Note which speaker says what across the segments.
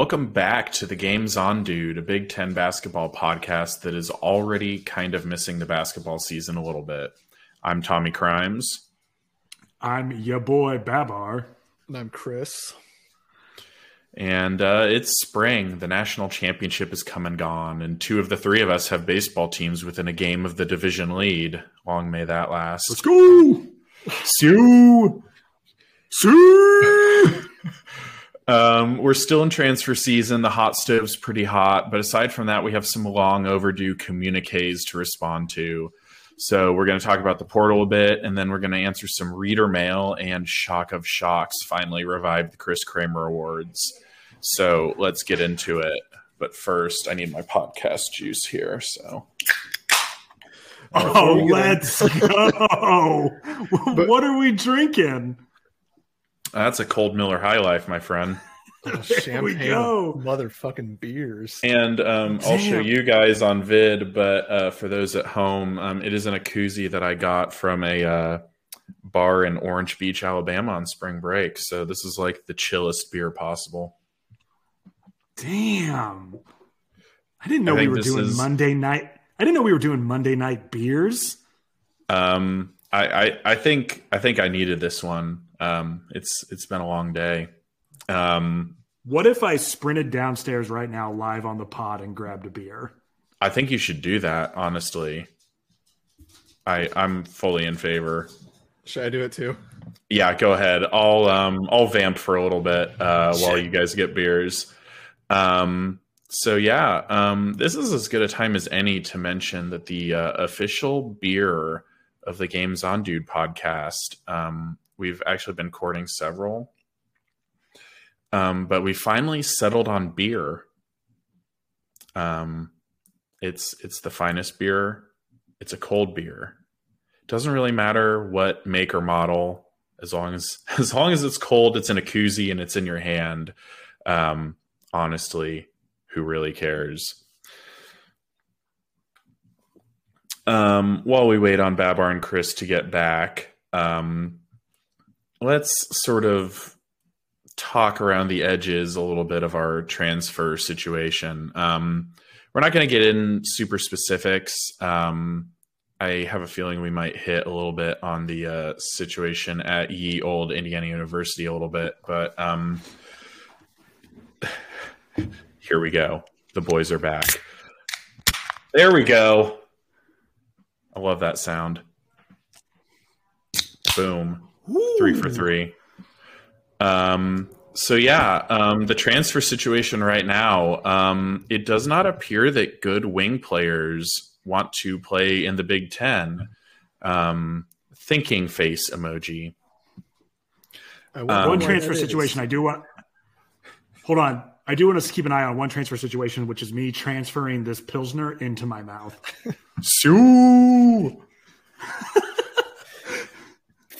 Speaker 1: Welcome back to the Games on Dude, a Big Ten basketball podcast that is already kind of missing the basketball season a little bit. I'm Tommy Crimes.
Speaker 2: I'm your boy Babar.
Speaker 3: And I'm Chris.
Speaker 1: And uh, it's spring. The national championship is come and gone, and two of the three of us have baseball teams within a game of the division lead. Long may that last.
Speaker 2: Let's go,
Speaker 1: Sue.
Speaker 2: Sue.
Speaker 1: Um, we're still in transfer season. The hot stove's pretty hot, but aside from that, we have some long overdue communiques to respond to. So we're going to talk about the portal a bit, and then we're going to answer some reader mail and shock of shocks. Finally, revived the Chris Kramer Awards. So let's get into it. But first, I need my podcast juice here. So
Speaker 2: Oh, let's go. what are we drinking?
Speaker 1: That's a cold Miller High Life, my friend.
Speaker 3: Oh,
Speaker 2: There we
Speaker 3: champagne
Speaker 2: go.
Speaker 3: motherfucking beers.
Speaker 1: And um, I'll show you guys on vid, but uh, for those at home, um, it is in a koozie that I got from a uh, bar in Orange Beach, Alabama on spring break. So this is like the chillest beer possible.
Speaker 2: Damn. I didn't know
Speaker 1: I
Speaker 2: we were doing
Speaker 1: is-
Speaker 2: Monday night. I didn't know we were doing Monday night beers.
Speaker 1: Um, I, I, I think I think I needed this one. Um, it's it's been a long day. Um,
Speaker 2: What if I sprinted downstairs right now live on the pod and grabbed a beer?
Speaker 1: I think you should do that. Honestly, I I'm fully in favor.
Speaker 3: Should I do it too?
Speaker 1: Yeah, go ahead. I'll um I'll vamp for a little bit uh, while you guys get beers. Um, so yeah, um, this is as good a time as any to mention that the uh, official beer of the Games on Dude podcast. Um, we've actually been courting several, um, but we finally settled on beer. Um, it's it's the finest beer. It's a cold beer doesn't really matter what make or model as long as as long as it's cold it's in a koozie and it's in your hand um honestly who really cares um while we wait on babar and chris to get back um let's sort of talk around the edges a little bit of our transfer situation um we're not going to get in super specifics um I have a feeling we might hit a little bit on the uh, situation at ye old Indiana University a little bit, but um, here we go. The boys are back. There we go. I love that sound. Boom. Three for three. Um, so yeah, um, the transfer situation right now, um, it does not appear that good wing players want to play in the Big Ten. Um, thinking face emoji.
Speaker 3: I
Speaker 1: Um,
Speaker 2: one
Speaker 3: why
Speaker 2: transfer
Speaker 3: that is.
Speaker 2: situation I do want. Hold on. I do want us to keep an eye on one transfer situation, which is me transferring this Pilsner into my mouth.
Speaker 1: Sue.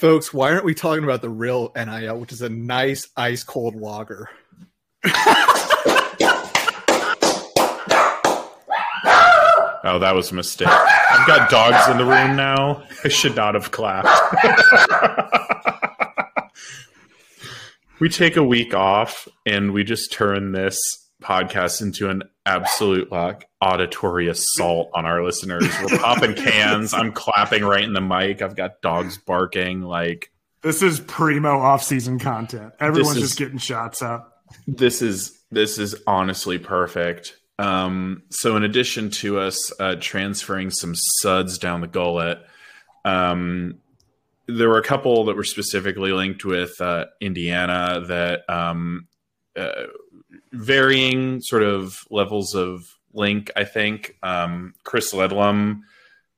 Speaker 3: Folks, why aren't we talking about the real NIL, which is a nice ice cold lager?
Speaker 1: Oh, that was a mistake. I've got dogs in the room now. I should not have clapped. we take a week off and we just turn this podcast into an absolute like auditory assault on our listeners. We're popping cans. I'm clapping right in the mic. I've got dogs barking. Like
Speaker 2: This is primo off-season content. Everyone's
Speaker 1: is-
Speaker 2: just getting shots up.
Speaker 1: this is this is honestly perfect. Um, so in addition to us uh, transferring some suds down the gullet, um, there were a couple that were specifically linked with uh, Indiana that um, uh, varying sort of levels of link. I think um, Chris Ledlum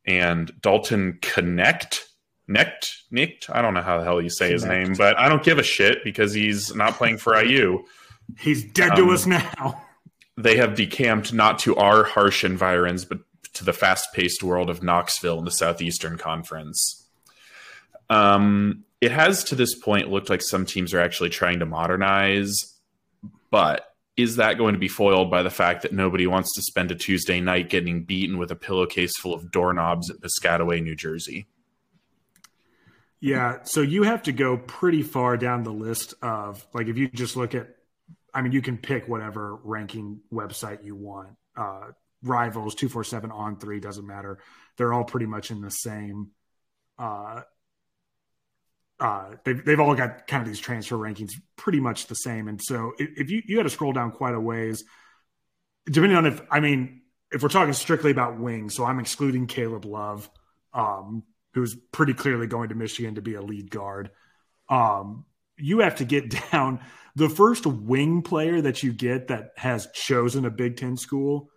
Speaker 1: and Dalton Knecht. Necht, Nicked. I don't know how the hell you say his name, but I don't give a shit because he's not playing for IU
Speaker 2: He's dead to
Speaker 1: Um,
Speaker 2: us now.
Speaker 1: they have decamped not to our harsh environs, but to the fast paced world of Knoxville in the Southeastern Conference. Um, it has to this point looked like some teams are actually trying to modernize, but is that going to be foiled by the fact that nobody wants to spend a Tuesday night getting beaten with a pillowcase full of doorknobs at Piscataway, New Jersey?
Speaker 2: Yeah, so you have to go pretty far down the list of like if you just look at I mean, you can pick whatever ranking website you want. Uh, rivals, two four seven on three doesn't matter. They're all pretty much in the same. Uh, uh, they've they've all got kind of these transfer rankings pretty much the same, and so if, you you got to scroll down quite a ways, depending on if I mean if we're talking strictly about wings, so I'm excluding Caleb Love, um, who's pretty clearly going to Michigan to be a lead guard. Um, you have to get down the first wing player that you get that has chosen a Big Ten school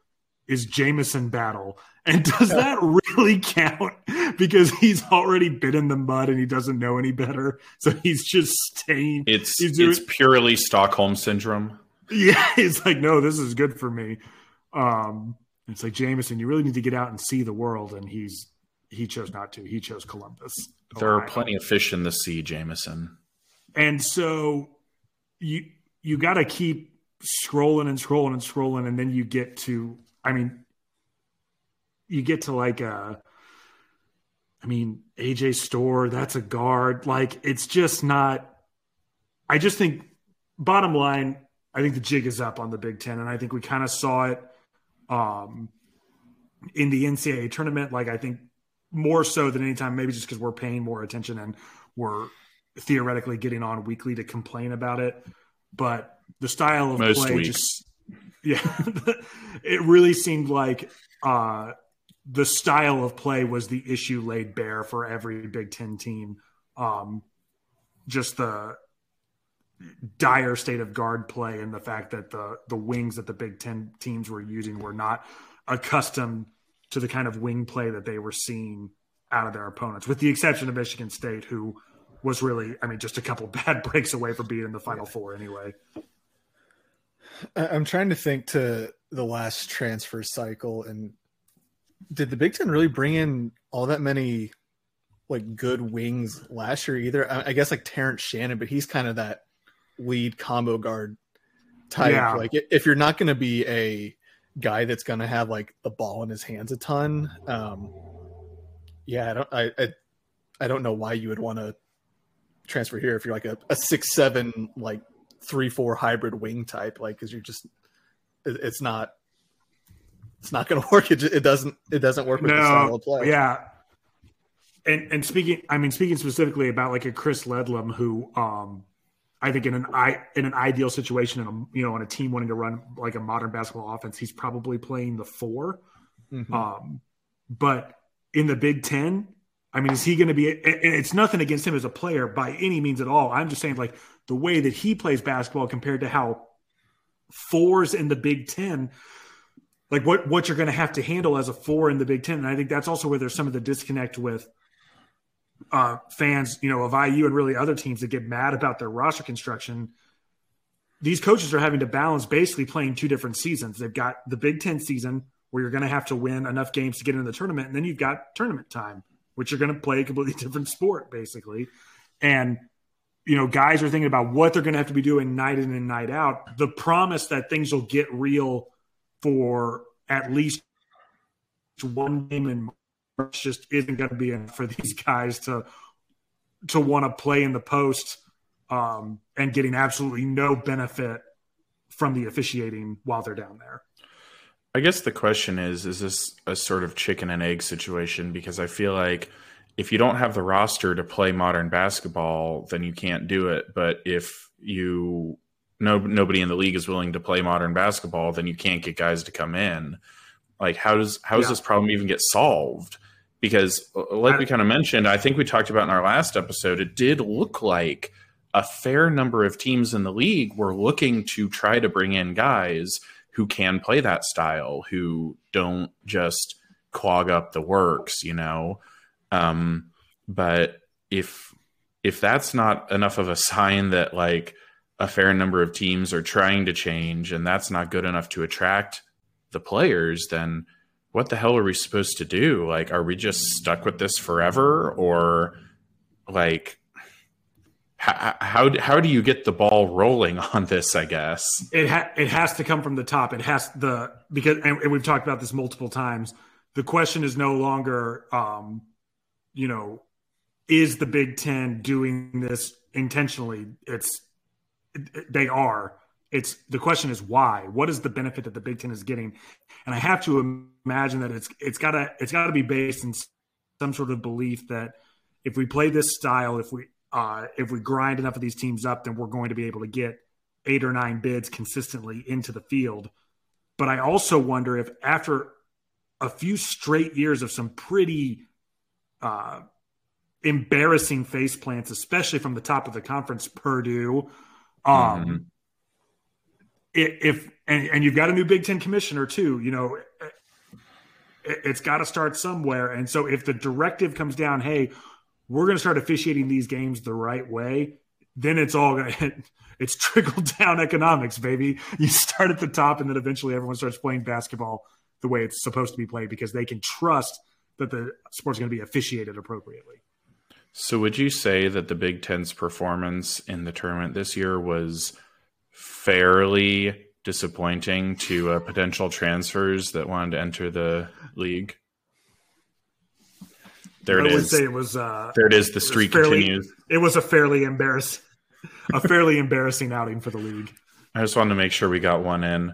Speaker 2: is Jamison Battle. And does that really count? Because he's already been in the mud and he doesn't know any better. So he's just staying.
Speaker 1: It's
Speaker 2: doing,
Speaker 1: it's purely Stockholm syndrome.
Speaker 2: Yeah, he's like, no, this is good for me. Um, it's like Jamison, you really need to get out and see the world, and he's he chose not to. He chose Columbus.
Speaker 1: There Ohio. are plenty of fish in the sea, Jamison.
Speaker 2: And so you you got to keep scrolling and scrolling and scrolling, and then you get to, I mean, you get to like a, uh, I mean, AJ Storr, that's a guard. Like it's just not. I just think, bottom line, I think the jig is up on the Big Ten, and I think we kind of saw it um, in the NCAA tournament. Like I think more so than any time, maybe just because we're paying more attention and we're theoretically getting on weekly to complain about it. But the style of
Speaker 1: Most
Speaker 2: play
Speaker 1: weeks.
Speaker 2: just yeah, it really seemed like uh, the style of play was the issue laid bare for every Big Ten team. Um, just the dire state of guard play and the fact that the the wings that the Big Ten teams were using were not accustomed to the kind of wing play that they were seeing out of their opponents, with the exception of Michigan State, who was really, I mean, just a couple bad breaks away from being in the Final Four anyway.
Speaker 3: I'm trying to think to the last transfer cycle, and did the Big Ten really bring in all that many like good wings last year either? I guess like Terrence Shannon, but he's kind of that lead combo guard type. Yeah. Like if you're not going to be a guy that's going to have like the ball in his hands a ton, um, yeah, I don't, I, I, I don't know why you would want to transfer here if you're like a, a six seven like three four hybrid wing type, like because you're just it, it's not it's not going to work. It, it doesn't it doesn't work with no, the style of play.
Speaker 2: Yeah. And and speaking, I mean, speaking specifically about like a Chris Ledlum, who um, I think in an i in an ideal situation, in a you know, on a team wanting to run like a modern basketball offense, he's probably playing the 4 mm-hmm. Um, but in the Big Ten, I mean, is he going to be? it's nothing against him as a player by any means at all. I'm just saying, like the way that he plays basketball compared to how fours in the Big Ten, like what what you're going to have to handle as a four in the Big Ten. And I think that's also where there's some of the disconnect with uh, fans, you know, of IU and really other teams that get mad about their roster construction. These coaches are having to balance basically playing two different seasons. They've got the Big Ten season where you're going to have to win enough games to get into the tournament, and then you've got tournament time, which you're going to play a completely different sport, basically. And you know, guys are thinking about what they're going to have to be doing night in and night out. The promise that things will get real for at least one game in March just isn't going to be enough for these guys to to want to play in the post um, and getting absolutely no benefit from the officiating while they're down there.
Speaker 1: I guess the question is: Is this a sort of chicken and egg situation? Because I feel like if you don't have the roster to play modern basketball, then you can't do it. But if you no nobody in the league is willing to play modern basketball, then you can't get guys to come in. Like how does how does yeah. this problem even get solved? Because uh, like we kind of mentioned, I think we talked about in our last episode, it did look like a fair number of teams in the league were looking to try to bring in guys who can play that style, who don't just clog up the works, you know. Um, but if if that's not enough of a sign that like a fair number of teams are trying to change and that's not good enough to attract the players, then what the hell are we supposed to do? Like, are we just stuck with this forever, or like? How, how, do you get the ball rolling on this? I guess
Speaker 2: it ha- it has to come from the top. It has the because and, and we've talked about this multiple times. The question is no longer um, you know, is the Big Ten doing this intentionally? It's they are, It's the question is why? What is the benefit that the Big Ten is getting? And I have to imagine that it's it's gotta it's gotta be based in some sort of belief that if we play this style, if we uh, if we grind enough of these teams up, then we're going to be able to get eight or nine bids consistently into the field. But I also wonder if after a few straight years of some pretty uh, embarrassing face plants, especially from the top of the conference, Purdue. Um, mm-hmm. If and, and you've got a new Big Ten commissioner too, you know, it, it's got to start somewhere. And so if the directive comes down, hey, we're going to start officiating these games the right way, then it's all going to it's trickle down economics, baby. You start at the top, and then eventually everyone starts playing basketball the way it's supposed to be played because they can trust that the sport's going to be officiated appropriately.
Speaker 1: So, would you say that the Big Ten's performance in the tournament this year was fairly disappointing to uh, potential transfers that wanted to enter the league? There it
Speaker 2: I
Speaker 1: is.
Speaker 2: would say it was. Uh,
Speaker 1: there it is. The streak fairly, continues.
Speaker 2: It was a fairly embarrassing, a fairly embarrassing outing for the league.
Speaker 1: I just wanted to make sure we got one in.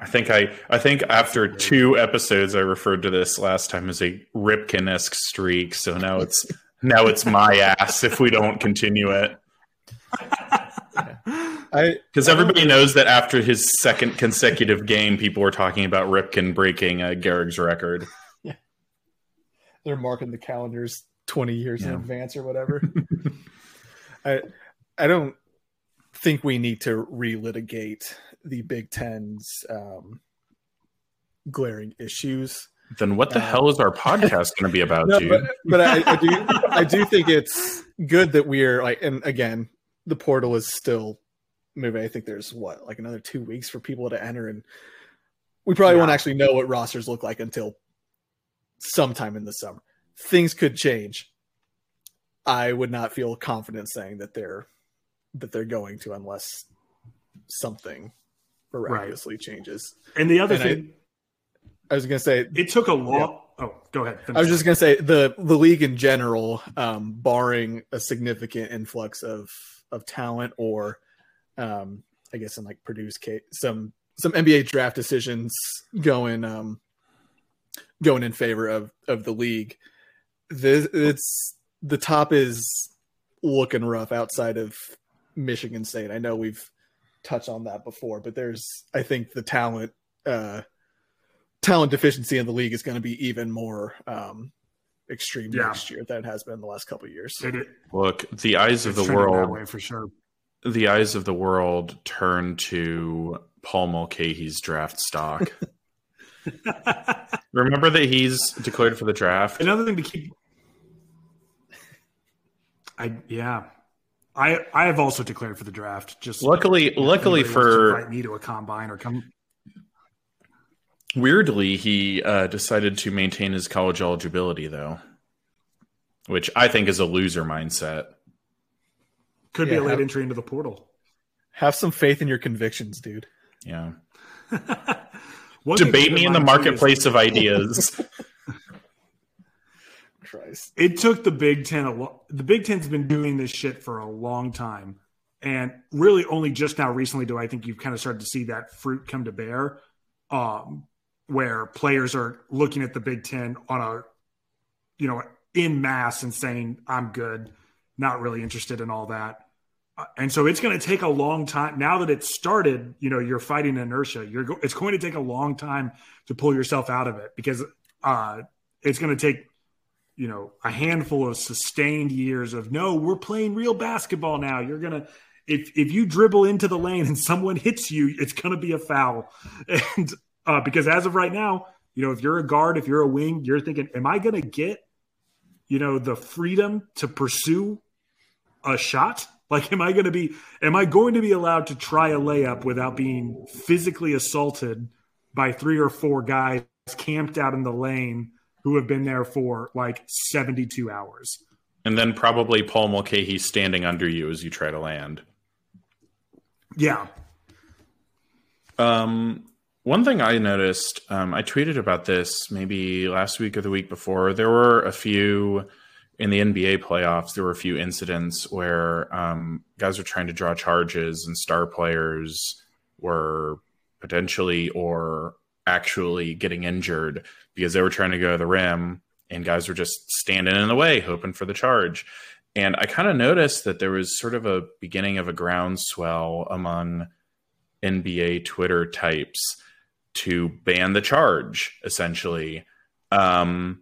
Speaker 1: I think I I think after two episodes I referred to this last time as a Ripken esque streak. So now it's now it's my ass if we don't continue it. Because everybody knows that after his second consecutive game, people were talking about Ripken breaking uh, Gehrig's record.
Speaker 3: They're marking the calendars twenty years yeah. in advance or whatever. I I don't think we need to relitigate the Big Ten's um, glaring issues.
Speaker 1: Then what the uh, hell is our podcast going to be about, no,
Speaker 3: But, but I, I, do, I do think it's good that we're like, and again, the portal is still moving. I think there's what like another two weeks for people to enter, and we probably yeah. won't actually know what rosters look like until sometime in the summer. Things could change. I would not feel confident saying that they're that they're going to unless something miraculously right. changes.
Speaker 2: And the other and thing,
Speaker 3: I, I, was going to say,
Speaker 2: it took a long. Yeah. Oh, go ahead.
Speaker 3: I was just going to say the the league in general, um, barring a significant influx of of talent or, um, I guess in like Purdue's case, some some NBA draft decisions going um, going in favor of of the league. This it's the top is looking rough outside of Michigan State. I know we've touched on that before, but there's I think the talent uh, talent deficiency in the league is going to be even more um, extreme yeah. next year than it has been the last couple years.
Speaker 1: Look, the eyes of the world for sure. The eyes of the world turn to Paul Mulcahy's draft stock. Remember that he's declared for the draft.
Speaker 2: Another thing to keep. I yeah, I I have also declared for the draft. Just
Speaker 1: luckily, luckily for
Speaker 2: invite me to a combine or come.
Speaker 1: Weirdly, he uh, decided to maintain his college eligibility, though, which I think is a loser mindset.
Speaker 2: Could yeah, be a late have, entry into the portal.
Speaker 3: Have some faith in your convictions, dude.
Speaker 1: Yeah. Debate me in the marketplace of ideas.
Speaker 2: Christ. It took the Big Ten a lo- the Big Ten's been doing this shit for a long time. And really only just now recently do I think you've kind of started to see that fruit come to bear. Um, where players are looking at the Big Ten on a you know, in mass and saying, I'm good, not really interested in all that. And so it's going to take a long time. Now that it's started, you know, you're fighting inertia. You're go- it's going to take a long time to pull yourself out of it because uh, it's going to take you know a handful of sustained years of no we're playing real basketball now you're gonna if if you dribble into the lane and someone hits you it's gonna be a foul and uh, because as of right now you know if you're a guard if you're a wing you're thinking am i gonna get you know the freedom to pursue a shot like am i gonna be am i going to be allowed to try a layup without being physically assaulted by three or four guys camped out in the lane who have been there for like 72 hours.
Speaker 1: And then probably Paul Mulcahy standing under you as you try to land.
Speaker 2: Yeah.
Speaker 1: Um, one thing I noticed, um, I tweeted about this maybe last week or the week before. There were a few in the NBA playoffs. There were a few incidents where um, guys were trying to draw charges and star players were potentially or actually getting injured because they were trying to go to the rim and guys were just standing in the way, hoping for the charge. And I kind of noticed that there was sort of a beginning of a groundswell among NBA Twitter types to ban the charge, essentially. Um,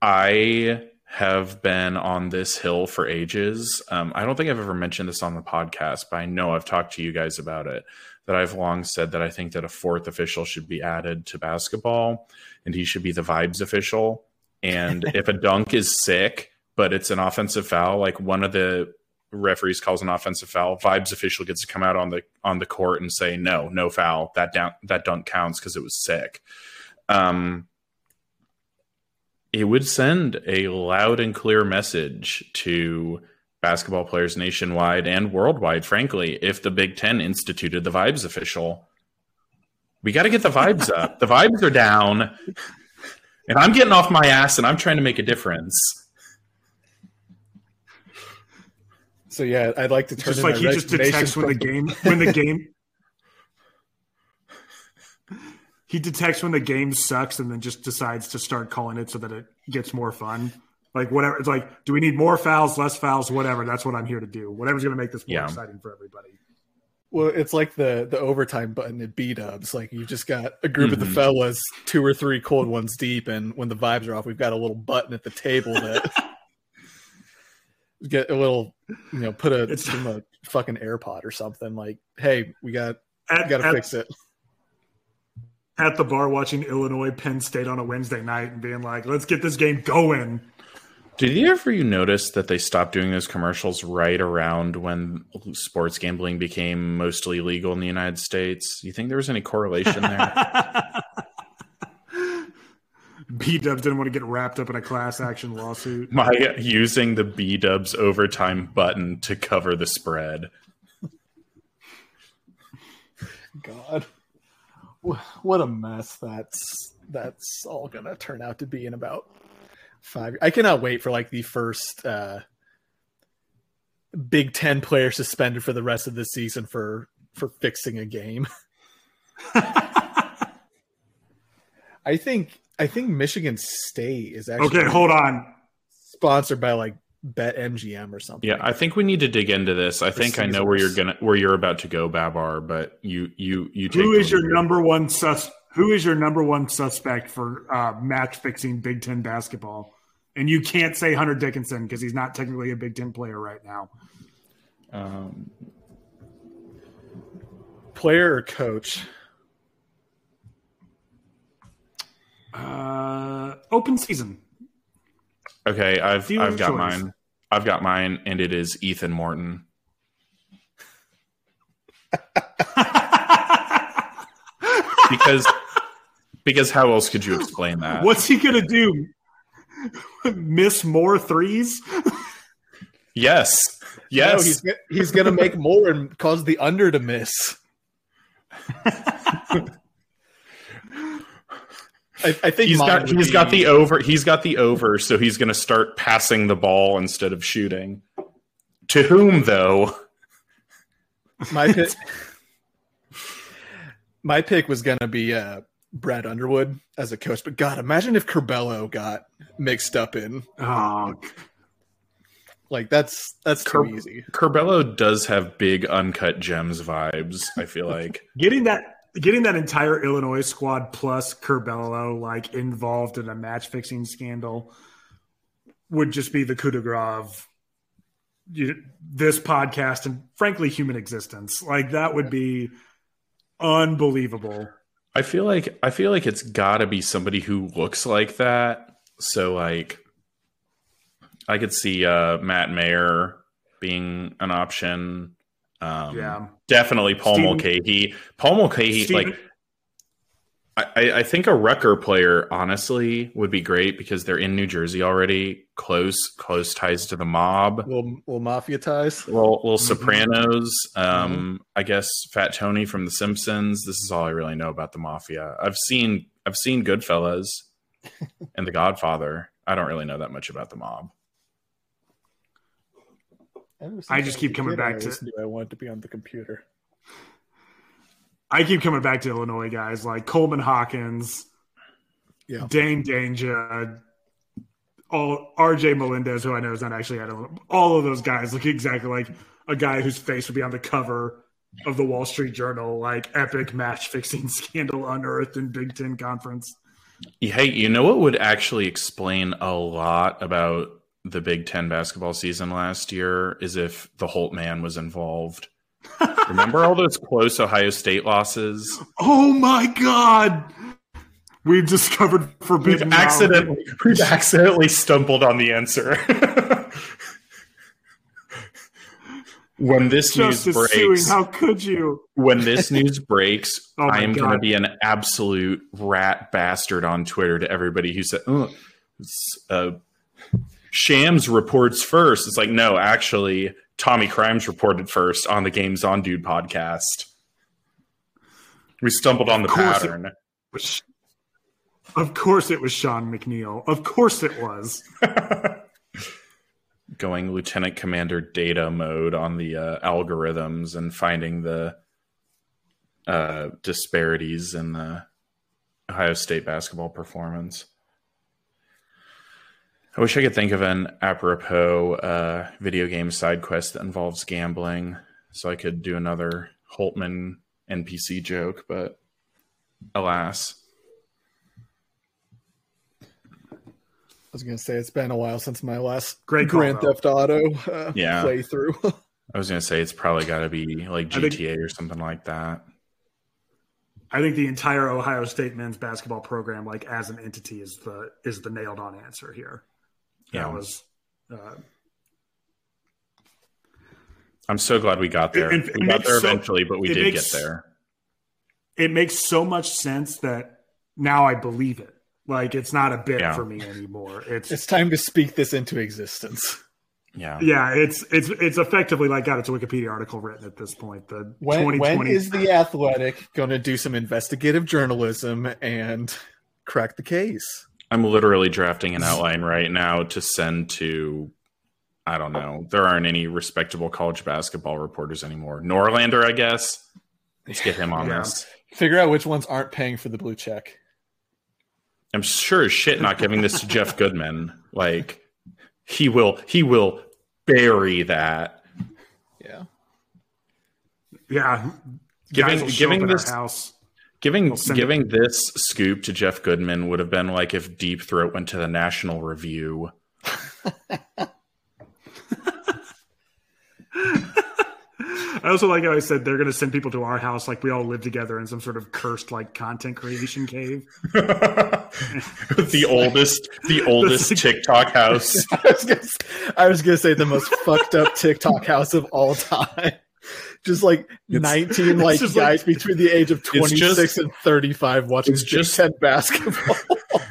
Speaker 1: I have been on this hill for ages. Um, I don't think I've ever mentioned this on the podcast, but I know I've talked to you guys about it. That I've long said that I think that a fourth official should be added to basketball, and he should be the vibes official. And if a dunk is sick, but it's an offensive foul, like one of the referees calls an offensive foul, vibes official gets to come out on the on the court and say no, no foul. That down that dunk counts because it was sick. Um, it would send a loud and clear message to basketball players nationwide and worldwide, frankly, if the Big Ten instituted the vibes official. We got to get the vibes up. The vibes are down, and I'm getting off my ass and I'm trying to make a difference.
Speaker 3: So yeah, I'd like to turn
Speaker 2: just like he just detects when the game when the game he detects when the game sucks and then just decides to start calling it so that it gets more fun. Like whatever, it's like, do we need more fouls, less fouls, whatever? That's what I'm here to do. Whatever's going to make this more yeah. exciting for everybody.
Speaker 3: Well, it's like the the overtime button at B Dubs. Like you just got a group mm-hmm. of the mm-hmm. fellas, two or three cold ones deep, and when the vibes are off, we've got a little button at the table that get a little, you know, put a, it's, a fucking AirPod or something. Like, hey, we got at, got to fix it.
Speaker 2: At the bar, watching Illinois Penn State on a Wednesday night, and being like, "Let's get this game going."
Speaker 1: Did you ever you notice that they stopped doing those commercials right around when sports gambling became mostly legal in the United States? You think there was any correlation there?
Speaker 2: B Dubs didn't want to get wrapped up in a class action lawsuit.
Speaker 1: My using the B Dubs overtime button to cover the spread.
Speaker 3: God, what a mess that's that's all gonna turn out to be in about five. I cannot wait for like the first uh, Big Ten player suspended for the rest of the season for for fixing a game. I think I think Michigan State is actually
Speaker 2: okay. Hold on,
Speaker 3: sponsored by like Bet MGM or something.
Speaker 1: Yeah, I think we need to dig into this. I think Caesars. I know where you're gonna where you're about to go, Babar. But you you you.
Speaker 2: Who is your number one sus? Who is your number one suspect for uh, match fixing Big Ten basketball? And you can't say Hunter Dickinson because he's not technically a Big Ten player right now. Um,
Speaker 3: player or coach?
Speaker 2: Uh, open season.
Speaker 1: Okay, I've I've got choice. mine. I've got mine, and it is Ethan Morton. because because how else could you explain that?
Speaker 2: What's he gonna do? Miss more threes?
Speaker 1: yes. Yes. No,
Speaker 3: he's he's gonna make more and cause the under to miss. I, I think
Speaker 1: he's got he's be... got the over. He's got the over, so he's going to start passing the ball instead of shooting. To whom, though?
Speaker 3: My pick. my pick was going to be uh, Brad Underwood as a coach, but God, imagine if Curbelo got mixed up in.
Speaker 2: Oh,
Speaker 3: like that's that's too easy.
Speaker 1: Curbelo does have big uncut gems vibes. I feel like
Speaker 2: getting that getting that entire Illinois squad plus Curbelo like involved in a match fixing scandal would just be the coup de grace of you, this podcast and frankly human existence. Like that would be unbelievable.
Speaker 1: I feel like I feel like it's got to be somebody who looks like that. So like I could see uh, Matt Mayer being an option. Um, yeah, definitely Paul Steven, Mulcahy. Paul Mulcahy, Steven, like I, I think a Rutgers player honestly would be great because they're in New Jersey already, close close ties to the mob,
Speaker 3: little, little mafia ties,
Speaker 1: little, little mm-hmm. Sopranos. Um, mm-hmm. I guess Fat Tony from The Simpsons. This is all I really know about the mafia. I've seen I've seen Goodfellas and The Godfather. I don't really know that much about the mob.
Speaker 2: I just keep coming back to.
Speaker 3: I want to be on the computer.
Speaker 2: I keep coming back to Illinois guys like Coleman Hawkins,
Speaker 3: Yeah.
Speaker 2: Dain Dainja, all RJ Melendez, who I know is not actually at Illinois. All of those guys look exactly like a guy whose face would be on the cover of the Wall Street Journal, like epic match fixing scandal unearthed in Big Ten conference.
Speaker 1: Hey, you know what would actually explain a lot about the Big Ten basketball season last year is if the Holtman was involved. Remember all those close Ohio State losses?
Speaker 2: Oh my god! We've discovered
Speaker 1: We've
Speaker 2: forbidden knowledge.
Speaker 1: accidentally, we've accidentally stumbled on the answer. when this news
Speaker 2: Justice suing.
Speaker 1: breaks,
Speaker 2: How could you?
Speaker 1: when this news breaks,
Speaker 2: Oh
Speaker 1: I am going to be an absolute rat bastard on Twitter to everybody who said, oh, it's, uh, Shams reports first. It's like, no, actually, Tommy Crimes reported first on the Games on Dude podcast. We stumbled on the
Speaker 2: Of course it-
Speaker 1: pattern.
Speaker 2: Of course, it was Sean McNeil. Of course, it was.
Speaker 1: Going Lieutenant Commander data mode on the uh, algorithms and finding the uh, disparities in the Ohio State basketball performance. I wish I could think of an apropos uh, video game side quest that involves gambling, so I could do another Holtman NPC joke, but alas.
Speaker 3: I was gonna say it's been a while since my last
Speaker 2: Great call,
Speaker 3: Grand
Speaker 2: though.
Speaker 3: Theft Auto uh,
Speaker 1: Yeah.
Speaker 3: playthrough.
Speaker 1: I was going to say it's probably got to be like
Speaker 2: I think-
Speaker 1: GTA or something like that.
Speaker 2: I think the entire Ohio State men's basketball program, like as an entity, is the is the nailed on answer here.
Speaker 1: Yeah.
Speaker 2: That was. Uh,
Speaker 1: I'm so glad we got there.
Speaker 2: It- it
Speaker 1: we got there
Speaker 2: so-
Speaker 1: eventually, but we did
Speaker 2: makes-
Speaker 1: get there.
Speaker 2: it makes so much sense that now I believe it. Like it's not a bit
Speaker 1: Yeah.
Speaker 2: for me anymore. It's,
Speaker 3: it's time to speak this into existence.
Speaker 1: Yeah.
Speaker 2: yeah, it's it's it's effectively like got its a Wikipedia article written at this point. The
Speaker 3: When,
Speaker 2: 2020
Speaker 3: when is the Athletic going to do some investigative journalism and crack the case?
Speaker 1: I'm literally drafting an outline right now to send to I don't know. There aren't any respectable college basketball reporters anymore. Norlander, I guess. Let's get him on
Speaker 2: Yeah.
Speaker 1: this.
Speaker 3: Figure out which ones aren't paying for the blue check.
Speaker 1: I'm sure as shit not giving this to Jeff Goodman. Like he will he will bury that.
Speaker 3: Yeah.
Speaker 2: yeah,
Speaker 1: Giving-
Speaker 2: guys will show
Speaker 1: giving this-
Speaker 2: house.
Speaker 1: Giving
Speaker 2: We'll send
Speaker 1: giving this scoop to Jeff Goodman would have been like if Deep Throat went to the National Review.
Speaker 2: I also like how I said they're going to send people to our house, like we all live together in some sort of cursed like content creation cave.
Speaker 1: the oldest the oldest
Speaker 2: like-
Speaker 1: TikTok house.
Speaker 3: I was gonna, s- I was gonna say the most fucked up TikTok house of all time. Just like
Speaker 1: It's-
Speaker 3: 19 like guys
Speaker 2: like-
Speaker 3: between the age of 26
Speaker 1: just-
Speaker 3: and 35 watching
Speaker 1: it's just-
Speaker 3: Ten basketball.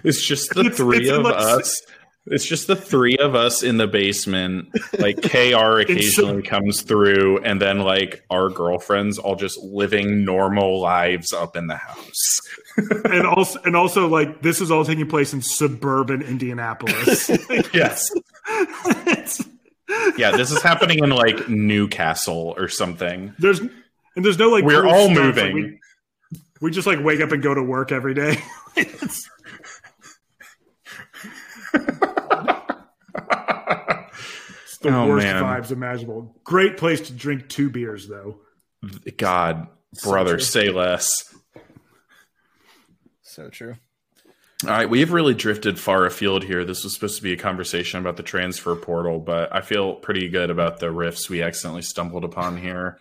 Speaker 1: It's just the
Speaker 2: It's-
Speaker 1: three
Speaker 2: it's
Speaker 1: of
Speaker 2: like-
Speaker 1: us. It's just the three of us in the basement. Like KR occasionally comes through, and then like our girlfriends all just living normal lives up in the house.
Speaker 2: and also and also like this is all taking place in suburban Indianapolis.
Speaker 1: Yes.
Speaker 2: It's-
Speaker 1: Yeah, this is happening in like Newcastle or something.
Speaker 2: there's and there's no like
Speaker 1: We're all
Speaker 2: stuff, like,
Speaker 1: moving.
Speaker 2: we, we just like wake up and go to work every day. It's- it's the
Speaker 1: Oh,
Speaker 2: worst
Speaker 1: man.
Speaker 2: vibes imaginable. Great place to drink two beers though.
Speaker 1: God, brother,
Speaker 3: true.
Speaker 1: say less.
Speaker 3: so true.
Speaker 1: All right, we have really drifted far afield here. This was supposed to be a conversation about the transfer portal, but I feel pretty good about the riffs we accidentally stumbled upon here.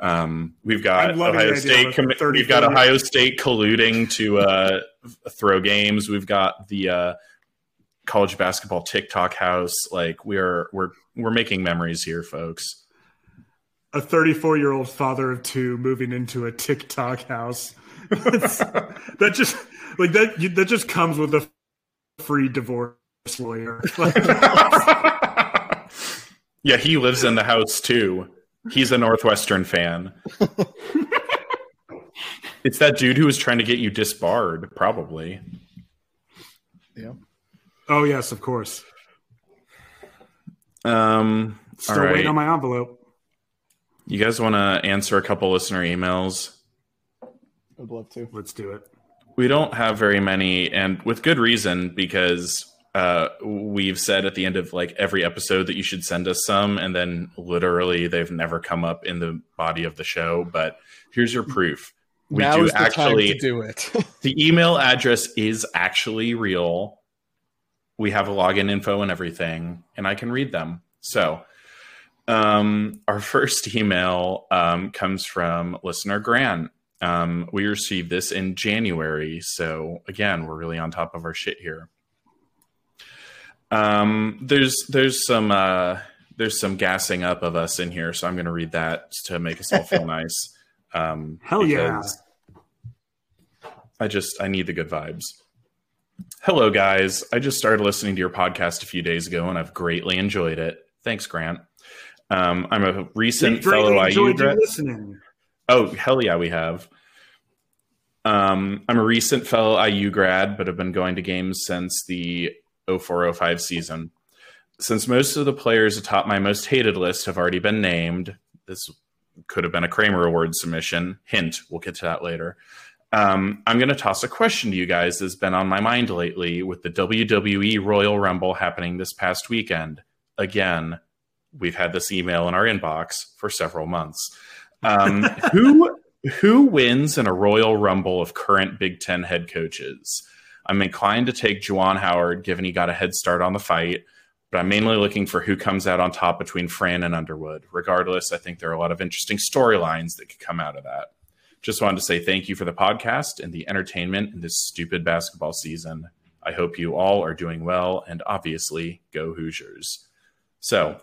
Speaker 1: Um, we've got Ohio State.
Speaker 2: of a
Speaker 1: commi-
Speaker 2: 30
Speaker 1: we've got Ohio State colluding to uh, throw games. We've got the uh, college basketball TikTok house. Like we are, we're we're making memories here, folks.
Speaker 2: A 34 year old father of two moving into a TikTok house. that just like that. you- That just comes with a free divorce lawyer. Like,
Speaker 1: yeah, he lives in the house too. He's a Northwestern fan. it's that dude who was trying to get you disbarred, probably.
Speaker 3: Yeah.
Speaker 2: oh yes, of course.
Speaker 1: Um,
Speaker 2: Still
Speaker 1: all right.
Speaker 2: waiting on my envelope.
Speaker 1: You guys want to answer a couple listener emails?
Speaker 3: I'd love to.
Speaker 2: Let's do it.
Speaker 1: We don't have very many, and with good reason, because uh, we've said at the end of like every episode that you should send us some, and then literally they've never come up in the body of the show. But here's your proof. We
Speaker 3: now
Speaker 1: do actually
Speaker 3: do it.
Speaker 1: the email address is actually real. We have a login info and everything, and I can read them. So, um, our first email um, comes from listener Grant. Um, we received this in January, so again, we're really on top of our shit here. Um, there's there's some uh, there's some gassing up of us in here, so I'm going to read that to make us all feel nice. Um,
Speaker 2: Hell yeah.
Speaker 1: I just I need the good vibes. Hello, guys. I just started listening to your podcast a few days ago, and I've greatly enjoyed it. Thanks, Grant. Um, I'm a recent fellow IU grad. Oh, hell yeah, we have. Um, I'm a recent fellow IU grad, but have been going to games since the 0405 season. Since most of the players atop my most hated list have already been named, this could have been a Kramer Award submission. Hint, we'll get to that later. Um, I'm going to toss a question to you guys that's been on my mind lately with the WWE Royal Rumble happening this past weekend. Again, we've had this email in our inbox for several months. Um, who who wins in a Royal Rumble of current Big Ten head coaches? I'm inclined to take Juwan Howard, given he got a head start on the fight, but I'm mainly looking for who comes out on top between Fran and Underwood. Regardless, I think there are a lot of interesting storylines that could come out of that. Just wanted to say thank you for the podcast and the entertainment in this stupid basketball season. I hope you all are doing well, and obviously, go Hoosiers. So,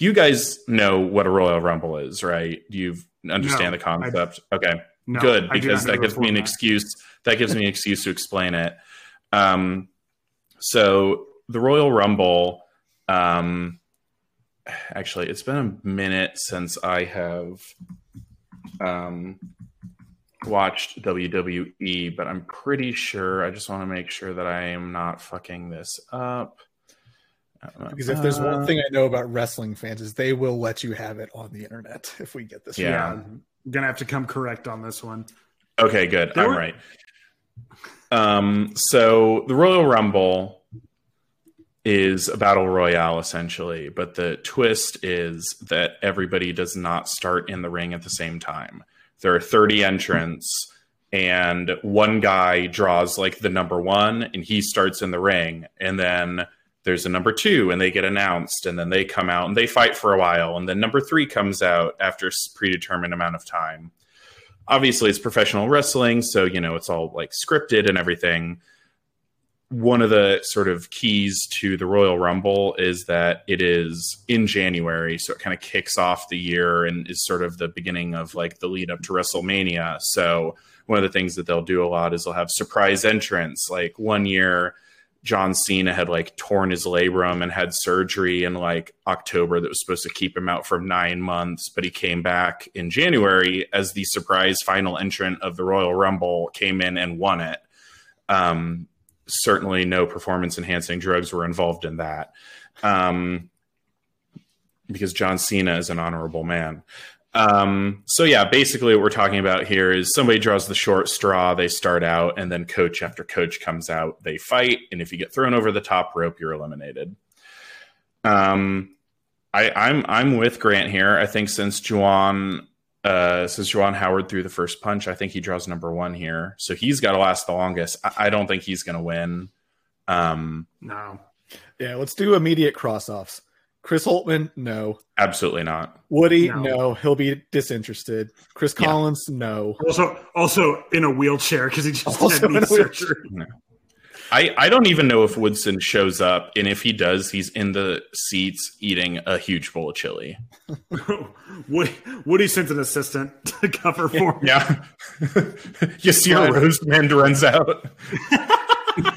Speaker 1: you guys know what a Royal Rumble is, right? You understand
Speaker 2: No,
Speaker 1: the concept. okay,
Speaker 2: No,
Speaker 1: good because that gives me an
Speaker 2: format.
Speaker 1: excuse. That gives me an excuse to explain it. Um, so the Royal Rumble. Um, actually, it's been a minute since I have um, watched WWE, but I'm pretty sure. I just want to make sure that I am not fucking this up.
Speaker 3: Because if there's
Speaker 1: Uh,
Speaker 3: one thing I know about wrestling fans is they will let you have it on the internet if we get this.
Speaker 1: Yeah.
Speaker 2: Yeah, I'm gonna have to come correct on this one.
Speaker 1: Okay, good.
Speaker 2: There
Speaker 1: I'm
Speaker 2: were-
Speaker 1: right. Um, so the Royal Rumble is a battle royale essentially, but the twist is that everybody does not start in the ring at the same time. There are 30 entrants, and one guy draws like the number one, and he starts in the ring, and then there's a number two, and they get announced, and then they come out and they fight for a while, and then number three comes out after a predetermined amount of time. Obviously it's professional wrestling so you know it's all like scripted and everything. One of the sort of keys to the royal rumble is that it is in january so it kind of kicks off the year and is sort of the beginning of like the lead up to wrestlemania. So one of the things that they'll do a lot is they'll have surprise entrants like one year John Cena had like torn his labrum and had surgery in like October that was supposed to keep him out for nine months, but he came back in January as the surprise final entrant of the Royal Rumble, came in and won it. Um, certainly, no performance enhancing drugs were involved in that. Um, because John Cena is an honorable man. Um, so yeah, basically what we're talking about here is somebody draws the short straw, they start out, and then coach after coach comes out, they fight, and if you get thrown over the top rope, you're eliminated. Um, I, I'm I'm with Grant here. I think since Juwan uh, since Juwan Howard threw the first punch, I think he draws number one here, so he's got to last the longest. I, I don't think he's going to win. Um,
Speaker 2: No,
Speaker 3: Yeah, let's do immediate cross offs. Chris Holtman, no.
Speaker 1: absolutely not.
Speaker 3: Woody,
Speaker 2: No.
Speaker 3: no. He'll be disinterested. Chris
Speaker 1: Yeah.
Speaker 3: Collins, no.
Speaker 2: also also in a wheelchair because he just
Speaker 3: Also
Speaker 2: had knee
Speaker 3: in a wheelchair.
Speaker 2: surgery.
Speaker 1: I, I don't even know if Woodson shows up, and if he does, he's in the seats eating a huge bowl of chili.
Speaker 2: Woody, Woody sent an assistant to cover for him.
Speaker 1: Yeah, you see how
Speaker 3: Right.
Speaker 1: Rosemond runs out.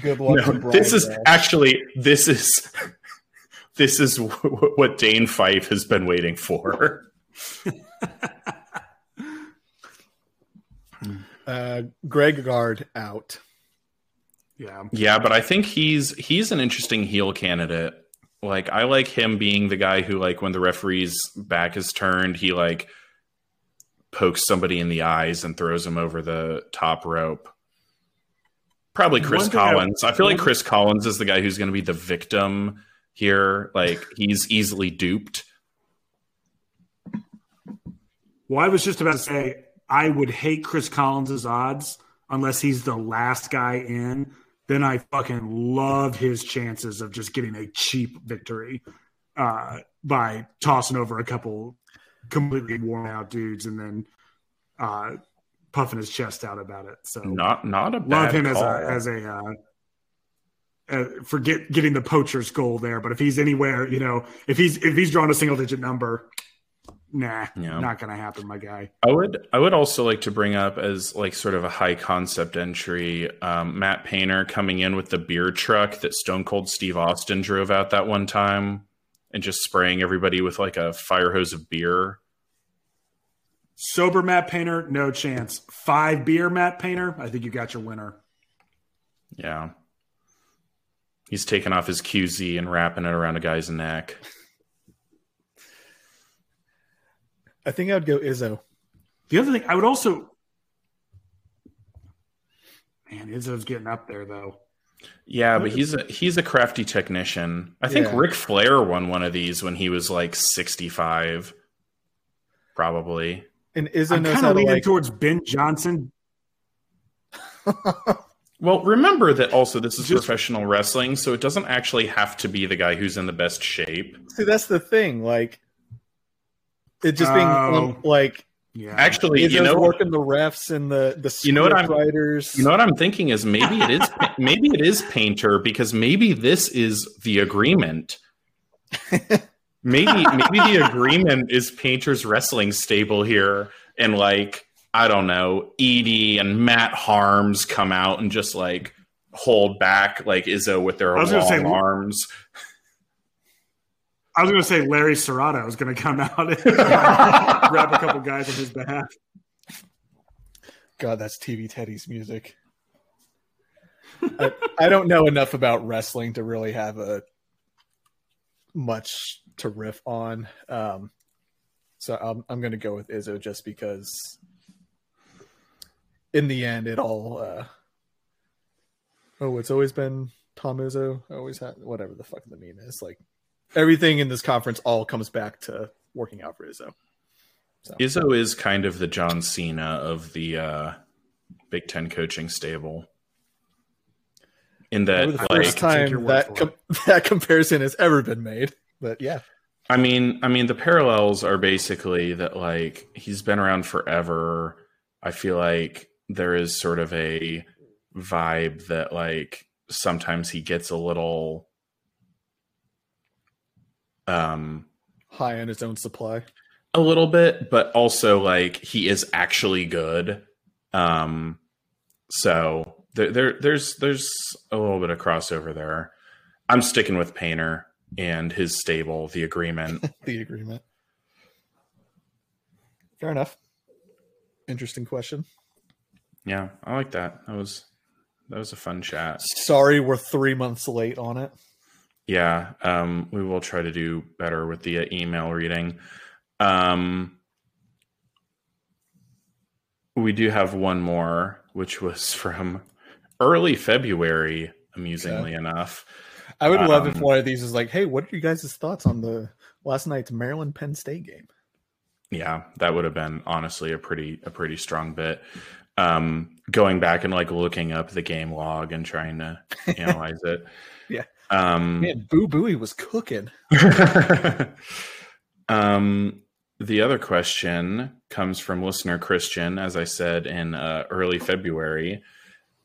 Speaker 3: Good luck.
Speaker 1: No, this is actually this is this is w- what Dane Fife has been waiting for.
Speaker 3: uh, Greg Gard out.
Speaker 2: Yeah,
Speaker 1: Yeah, but I think he's he's an interesting heel candidate. Like I like him being the guy who like when the referee's back is turned, he like pokes somebody in the eyes and throws him over the top rope. Probably Chris
Speaker 2: One thing I-
Speaker 1: Collins. I, feel like Chris Collins is the guy who's going to be the victim here. Like he's easily duped.
Speaker 2: Well, I was just about to say I would hate Chris Collins's odds unless he's the last guy in. Then I fucking love his chances of just getting a cheap victory uh, by tossing over a couple completely worn out dudes and then uh, puffing his chest out about it. So
Speaker 1: Not not a bad
Speaker 2: love him as a as a uh, uh, forget getting the poacher's goal there. But if he's anywhere, you know, if he's if he's drawn a single digit number, nah,
Speaker 1: Yeah.
Speaker 2: not gonna happen, my guy.
Speaker 1: I would I would also like to bring up as like sort of a high concept entry, um, Matt Painter coming in with the beer truck that Stone Cold Steve Austin drove out that one time and just spraying everybody with like a fire hose of beer.
Speaker 2: Sober Matt Painter, no chance. Five beer Matt Painter, I think you got your winner.
Speaker 1: Yeah. He's taking off his QZ and wrapping it around a guy's neck.
Speaker 3: I think I'd go Izzo.
Speaker 2: The other thing, I would also, man, Izzo's getting up there though.
Speaker 1: Yeah, but he's a he's a crafty technician. I think
Speaker 3: Yeah.
Speaker 1: Ric Flair won one of these when he was like 65 probably.
Speaker 3: And Izzo
Speaker 2: I'm
Speaker 3: knows
Speaker 2: kind
Speaker 3: how
Speaker 2: of
Speaker 3: to
Speaker 2: leaning
Speaker 3: like.
Speaker 2: towards Ben Johnson.
Speaker 1: Well, remember that also this is
Speaker 2: Just-
Speaker 1: professional wrestling, so it doesn't actually have to be the guy who's in the best shape.
Speaker 3: See, that's the thing. Like, it just being
Speaker 2: Oh.
Speaker 3: Um, like
Speaker 2: Yeah,
Speaker 1: Actually, you know
Speaker 3: working the refs and the the
Speaker 1: You know what I'm-
Speaker 3: writers.
Speaker 1: you know what I'm thinking is maybe it is maybe it is Painter because maybe this is the agreement. Maybe maybe the agreement is Painter's wrestling stable here and like I don't know, Edey and Matt Harms come out and just like hold back like Izzo with their
Speaker 2: I was
Speaker 1: long
Speaker 2: say-
Speaker 1: arms.
Speaker 2: I was going to say Larry Serrato is going to come out and grab a couple guys on his behalf.
Speaker 3: God, that's TV Teddy's music. I, I don't know enough about wrestling to really have a much to riff on. Um, so I'm I'm going to go with Izzo just because, in the end, it all. Uh, oh, it's always been Tom Izzo. Always had whatever the fuck the meme is. Like everything in this conference all comes back to working out for Izzo.
Speaker 1: Izzo is kind of the John Cena of the uh, Big Ten coaching stable. In that,
Speaker 3: the first
Speaker 2: take your
Speaker 3: time that com- that comparison has ever been made. But yeah,
Speaker 1: I mean, I mean, the parallels are basically that like he's been around forever. I feel like there is sort of a vibe that like sometimes he gets a little um
Speaker 3: high on his own supply.
Speaker 1: a little bit, but also like he is actually good. Um so there, there there's there's a little bit of crossover there. I'm sticking with Painter and his stable, the agreement.
Speaker 3: the agreement. Fair enough. Interesting question.
Speaker 1: Yeah, I like that. That was that was a fun chat.
Speaker 3: Sorry, we're three months late on it.
Speaker 1: Yeah, um, we will try to do better with the uh, email reading. Um, we do have one more, which was from early February. Amusingly enough,
Speaker 3: I would love if
Speaker 1: Um,
Speaker 3: one of these is like, "Hey, what are you guys' thoughts on the last night's Maryland Penn State game?"
Speaker 1: yeah, that would have been honestly a pretty a pretty strong bit. Um, going back and like looking up the game log and trying to analyze it.
Speaker 3: Yeah.
Speaker 1: Um,
Speaker 3: Man, Boo Booey was cooking.
Speaker 1: um, the other question comes from listener Christian, as I said in uh, early February,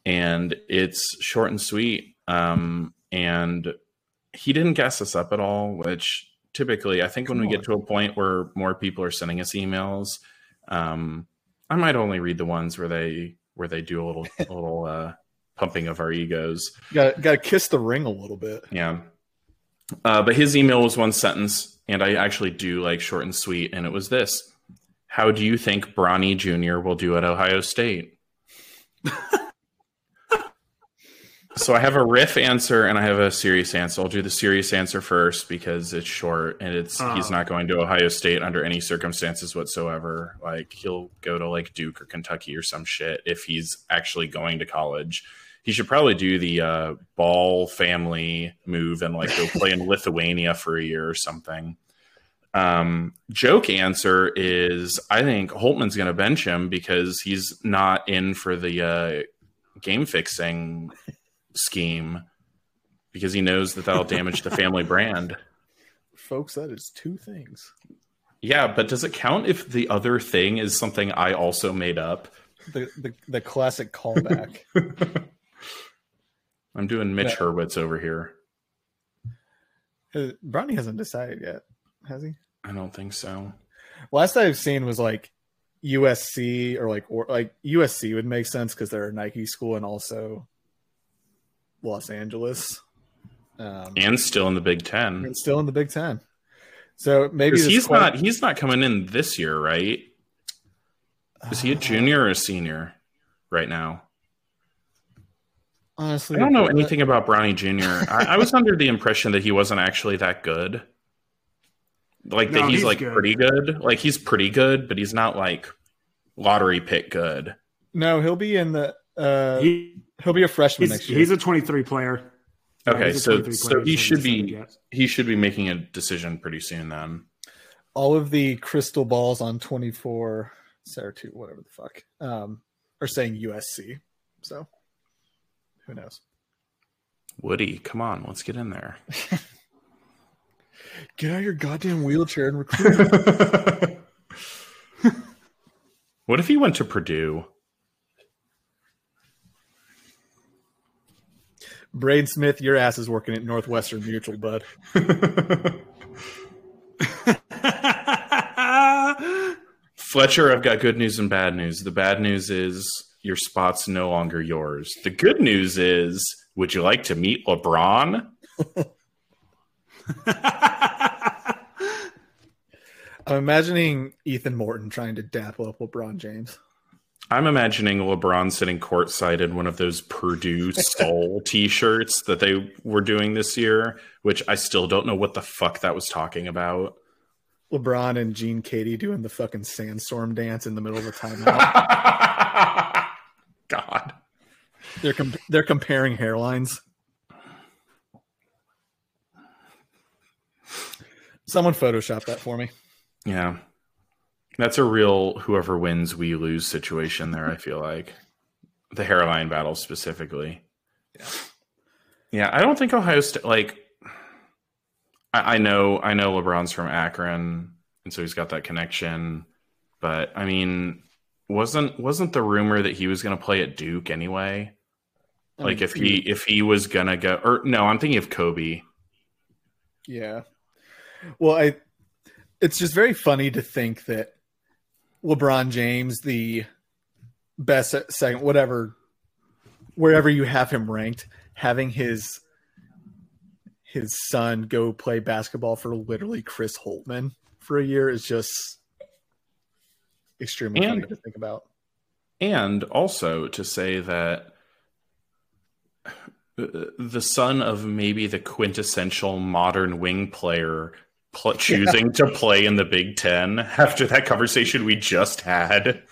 Speaker 1: and it's short and sweet. Um, and he didn't gas us up at all, which typically I think when we
Speaker 3: on.
Speaker 1: get to a point where more people are sending us emails, um, I might only read the ones where they where they do a little a little uh, pumping of our egos.
Speaker 3: Got got to kiss the ring a little bit.
Speaker 1: Yeah. Uh, but his email was one sentence, and I actually do like short and sweet, and it was this: How do you think Bronny Jr. will do at Ohio State? So I have a riff answer and I have a serious answer. I'll do the serious answer first because it's short and it's
Speaker 2: Oh.
Speaker 1: he's not going to Ohio State under any circumstances whatsoever. Like he'll go to like Duke or Kentucky or some shit if he's actually going to college. He should probably do the uh, ball family move and like go play in Lithuania for a year or something. Um, joke answer is I think Holtman's going to bench him because he's not in for the uh, game fixing scheme because he knows that that'll damage the family brand.
Speaker 3: Folks, that is two things.
Speaker 1: Yeah, but does it count if the other thing is something I also made up?
Speaker 3: The the, the classic callback.
Speaker 1: I'm doing Mitch
Speaker 3: Yeah.
Speaker 1: Hurwitz over here.
Speaker 3: Uh, Bronny hasn't decided yet, has he?
Speaker 1: I don't think so.
Speaker 3: Last I've seen was like USC or like or like USC would make sense because they're a Nike school and also Los Angeles. Um,
Speaker 1: And still in the Big Ten.
Speaker 3: and still in the Big Ten. So maybe
Speaker 1: he's
Speaker 3: que-
Speaker 1: not he's not coming in this year, right? Is he a junior or a senior right now?
Speaker 3: Honestly,
Speaker 1: I don't know
Speaker 3: the-
Speaker 1: anything about Bronny Jr. I, I was under the impression that he wasn't actually that good. Like that
Speaker 2: No,
Speaker 1: he's,
Speaker 2: he's
Speaker 1: like
Speaker 2: good.
Speaker 1: pretty good. Like he's pretty good, but he's not like lottery pick good.
Speaker 3: No, he'll be in the. Uh,
Speaker 2: He,
Speaker 3: he'll be a freshman
Speaker 2: he's,
Speaker 3: next year.
Speaker 2: he's a 23 player.
Speaker 1: Okay,
Speaker 2: he's a
Speaker 1: so
Speaker 2: 23
Speaker 1: so
Speaker 2: player,
Speaker 1: he
Speaker 2: so
Speaker 1: should be
Speaker 2: yet.
Speaker 1: he should be making a decision pretty soon then.
Speaker 3: all of the crystal balls on 24 Sarah 2 whatever the fuck um are saying USC so who knows
Speaker 1: Woody, come on, let's get in there.
Speaker 3: get out of your goddamn wheelchair and recruit
Speaker 1: what if he went to Purdue?
Speaker 3: Braden Smith your ass is working at Northwestern Mutual bud
Speaker 1: Fletcher, I've got good news and bad news. The bad news is your spot's no longer yours. The good news is, would you like to meet LeBron?
Speaker 3: I'm imagining Ethan Morton trying to dap up LeBron James
Speaker 1: I'm imagining LeBron sitting courtside in one of those Purdue Soul t-shirts that they were doing this year, which I still don't know what the fuck that was talking about.
Speaker 3: LeBron and Gene Keady doing the fucking sandstorm dance in the middle of a timeout
Speaker 1: God.
Speaker 3: they're com- they're comparing hairlines someone photoshopped that for me
Speaker 1: Yeah. That's a real whoever wins, we lose situation there, I feel like. The hairline battle specifically.
Speaker 3: Yeah.
Speaker 1: Yeah, I don't think Ohio State like I, I know I know LeBron's from Akron, and so he's got that connection. But I mean, wasn't wasn't the rumor that he was gonna play at Duke anyway?
Speaker 3: I
Speaker 1: Like
Speaker 3: mean,
Speaker 1: if he if he was gonna go or no, I'm thinking of Kobe.
Speaker 3: Yeah. Well, I it's just very funny to think that LeBron James, the best second, whatever, wherever you have him ranked, having his his son go play basketball for literally Chris Holtman for a year is just extremely funny
Speaker 1: And-
Speaker 3: to think about.
Speaker 1: And also to say that the son of maybe the quintessential modern wing player pl- choosing to play in the Big Ten after that conversation we just had.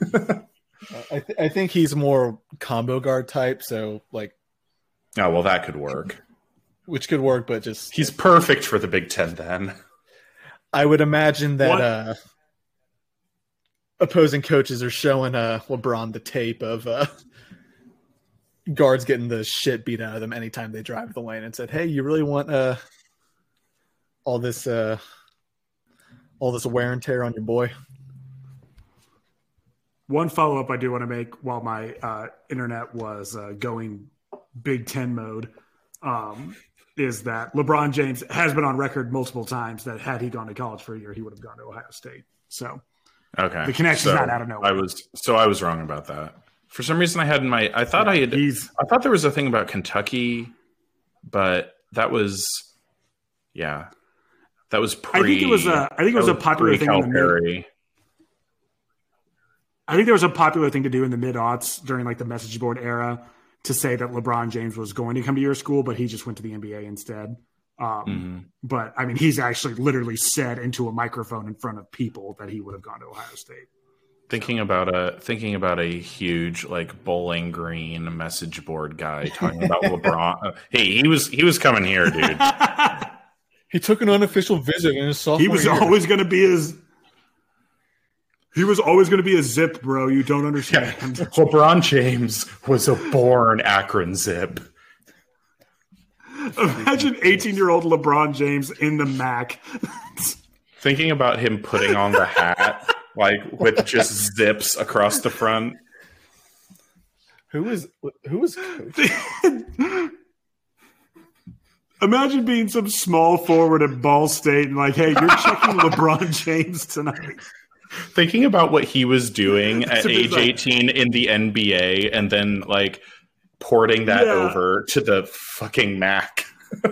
Speaker 3: I, th- I think he's more combo guard type, so like
Speaker 1: Oh, well, that could work.
Speaker 3: which could work, but just
Speaker 1: He's perfect for the Big Ten then.
Speaker 3: I would imagine that
Speaker 2: What-
Speaker 3: uh, opposing coaches are showing uh, LeBron the tape of uh, guards getting the shit beat out of them anytime they drive the lane and said, "Hey, you really want uh, all this uh, all this wear and tear on your boy?"
Speaker 2: One follow up I do want to make while my uh, internet was uh, going Big Ten mode um, is that LeBron James has been on record multiple times that had he gone to college for a year, he would have gone to Ohio State. So
Speaker 1: Okay.
Speaker 2: The connection's
Speaker 1: So
Speaker 2: not out of nowhere.
Speaker 1: I was so I was wrong about that. For some reason I had in my I thought I had
Speaker 2: he's
Speaker 1: I thought there was a thing about Kentucky, but that was yeah. That was pre
Speaker 2: I think it was a I think it was a popular thing in the mid, I think there was a popular thing to do in the mid aughts during like the message board era to say that LeBron James was going to come to your school, but he just went to the NBA instead. Um,
Speaker 1: Mm-hmm.
Speaker 2: But I mean, he's actually literally said into a microphone in front of people that he would have gone to Ohio State.
Speaker 1: Thinking about a thinking about a huge like bowling green message board guy talking about LeBron. Uh, hey, he was he was coming here, dude.
Speaker 3: He took an unofficial visit in his sophomore
Speaker 2: he was
Speaker 3: year.
Speaker 2: always going to be his. He was always going to be a zip, bro. You don't understand.
Speaker 1: LeBron James was a born Akron Zip.
Speaker 2: Imagine 18 year old LeBron James in the Mac.
Speaker 1: Thinking about him putting on the hat like with just zips across the front.
Speaker 3: Who was who coach?
Speaker 2: Imagine being some small forward at Ball State and like, hey, you're checking LeBron James tonight.
Speaker 1: Thinking about what he was doing at
Speaker 2: It's a bit
Speaker 1: age
Speaker 2: like-
Speaker 1: 18 in the NBA and then like porting that
Speaker 2: Yeah.
Speaker 1: over to the fucking Mac.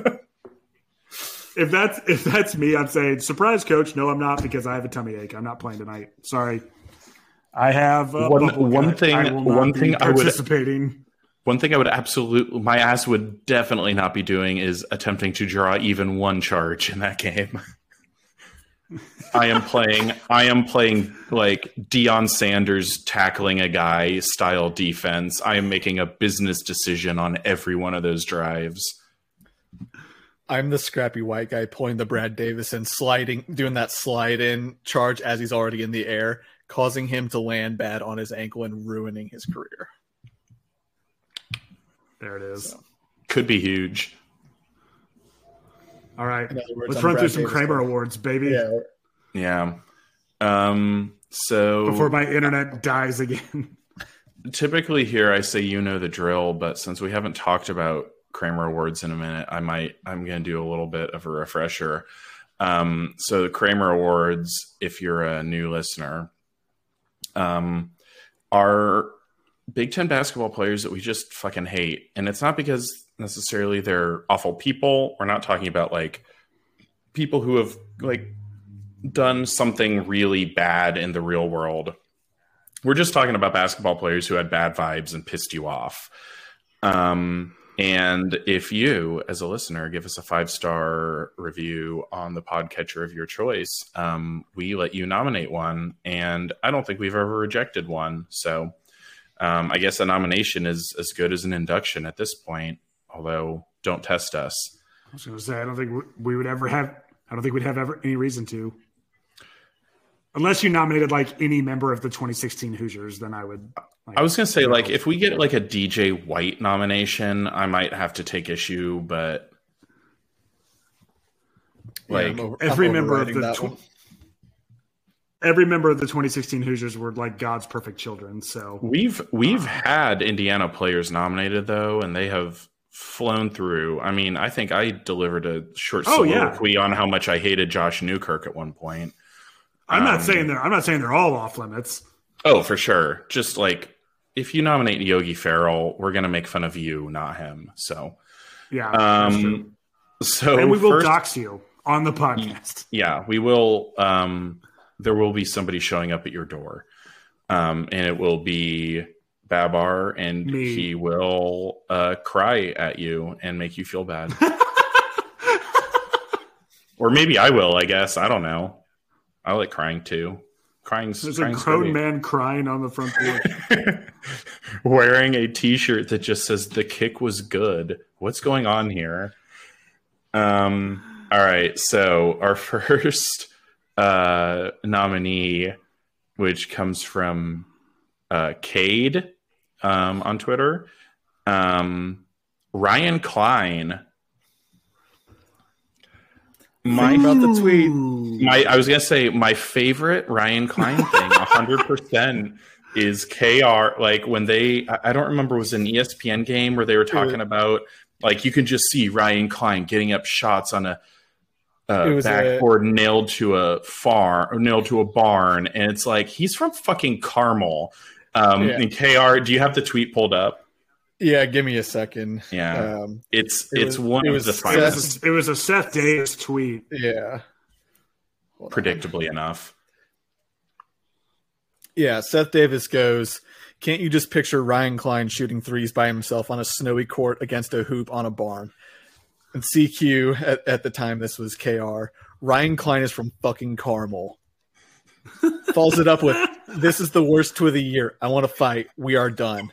Speaker 2: If that's if that's me, I'm saying surprise, coach. No, I'm not because I have a tummy ache. I'm not playing tonight. Sorry. I have a
Speaker 1: One- one thing-
Speaker 2: I will not
Speaker 1: one thing I would-
Speaker 2: participating.
Speaker 1: One thing I would absolutely, my ass would definitely not be doing is attempting to draw even one charge in that game. I am playing, I am playing like Deion Sanders tackling a guy style defense. I am making a business decision on every one of those drives.
Speaker 3: I'm the scrappy white guy pulling the Brad Davis and sliding, doing that slide in charge as he's already in the air, causing him to land bad on his ankle and ruining his career.
Speaker 2: There it is.
Speaker 1: Could be huge.
Speaker 2: All right.
Speaker 3: Words,
Speaker 2: Let's
Speaker 3: I'm
Speaker 2: run
Speaker 3: Brad
Speaker 2: through some
Speaker 3: Davis.
Speaker 2: Kramer awards, baby.
Speaker 3: Yeah,
Speaker 1: Yeah. Um, so
Speaker 2: Before my internet dies again.
Speaker 1: typically here I say you know the drill, but since we haven't talked about Kramer Awards in a minute, I might I'm going to do a little bit of a refresher. Um, so the Kramer Awards, if you're a new listener, um, are Big Ten basketball players that we just fucking hate, and it's not because necessarily they're awful people. We're not talking about like people who have like done something really bad in the real world we're just talking about basketball players who had bad vibes and pissed you off. Um, and if you, as a listener, give us a five star review on the podcatcher of your choice, um, we let you nominate one. And I don't think we've ever rejected one. So um, I guess a nomination is as good as an induction at this point, although don't test us.
Speaker 2: I was going to say, I don't think we- we would ever have, I don't think we'd have ever any reason to. Unless you nominated like any member of the 2016 Hoosiers, then I would. Like,
Speaker 1: I was gonna say, like, if we get like a DJ White nomination, I might have to take issue, but like,
Speaker 3: I'm over-
Speaker 2: every
Speaker 3: I'm
Speaker 2: member of the
Speaker 3: that
Speaker 2: tw-
Speaker 3: one.
Speaker 2: Every member of the 2016 Hoosiers were like God's perfect children. So
Speaker 1: we've we've had Indiana players nominated though, and they have flown through. I mean, I think I delivered a short
Speaker 2: Oh, yeah.
Speaker 1: soliloquy on how much I hated Josh Newkirk at one point.
Speaker 2: I'm not
Speaker 1: Um,
Speaker 2: saying they're, I'm not saying they're all off limits.
Speaker 1: Oh, for sure. Just like if you nominate Yogi Ferrell, we're gonna make fun of you, not him. So,
Speaker 2: Yeah.
Speaker 1: um, so
Speaker 2: and we will
Speaker 1: first-
Speaker 2: dox you on the podcast.
Speaker 1: yeah we will um there will be somebody showing up at your door. Um and it will be babar and
Speaker 2: Me.
Speaker 1: he will uh cry at you and make you feel bad. Or maybe i will i guess. I don't know. I like crying too. Crying's,
Speaker 2: There's a grown man crying on the front porch.
Speaker 1: wearing a t-shirt that just says the kick was good. What's going on here? Um all right. So our first uh nominee which comes from uh cade um on twitter um ryan cline my
Speaker 3: about the tweet.
Speaker 1: My I was gonna say my favorite Ryan Cline thing, hundred percent, is KR. Like when they, I don't remember, it was an ESPN game where they were talking about like you can just see Ryan Cline getting up shots on a. Uh,
Speaker 3: It was a-
Speaker 1: backboard nailed to a farm or nailed to a barn, and it's like he's from fucking Carmel. Um,
Speaker 3: Yeah.
Speaker 1: And Kr, do you have the tweet pulled up?
Speaker 3: Yeah, give me a second.
Speaker 1: Yeah,
Speaker 3: Um,
Speaker 1: it's
Speaker 3: it
Speaker 1: it's
Speaker 3: was-
Speaker 1: one
Speaker 3: it
Speaker 1: of
Speaker 3: was
Speaker 1: the
Speaker 3: Seth-
Speaker 2: It
Speaker 1: finest,
Speaker 2: was, a, it was a Seth Davis tweet.
Speaker 3: yeah. Hold on.
Speaker 1: predictably enough.
Speaker 3: Yeah, Seth Davis goes, Can't you just picture Ryan Cline shooting threes by himself on a snowy court against a hoop on a barn? And CQ at, at the time this was KR. Ryan Cline is from fucking Carmel. Follows it up with this is the worst two of the year. I want to fight. We are done.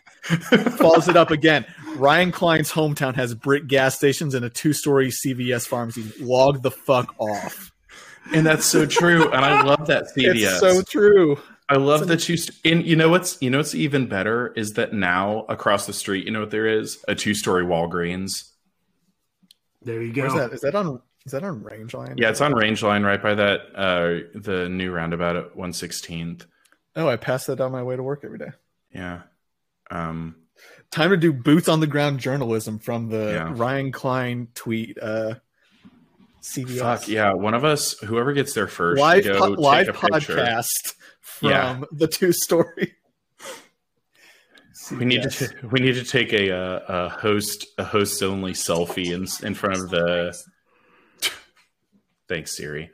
Speaker 3: Follows it up again. Ryan Cline's hometown has brick gas stations and a two story CVS pharmacy. Log the fuck off.
Speaker 1: And that's so true. And I love that CVS.
Speaker 3: It's so true.
Speaker 1: I love that you. St- and you know what's you know what's even better is that now across the street, you know what there is a two story Walgreens.
Speaker 2: There you go.
Speaker 3: Where's that? Is that on? Is that on range line?
Speaker 1: Yeah, it's on range line right by that uh the new roundabout at one sixteenth.
Speaker 3: Oh, I pass that on my way to work every day.
Speaker 1: Yeah. Um.
Speaker 3: Time to do boots on the ground journalism from the
Speaker 1: Yeah.
Speaker 3: Ryan Cline tweet. Uh, CVS.
Speaker 1: Fuck yeah! One of us, whoever gets there first,
Speaker 3: live
Speaker 1: should
Speaker 3: po-
Speaker 1: go
Speaker 3: live
Speaker 1: take a picture.
Speaker 3: podcast from
Speaker 1: Yeah.
Speaker 3: the two story.
Speaker 1: We need to we need to take a uh, a host a host only selfie in in front of the. Thanks, Siri.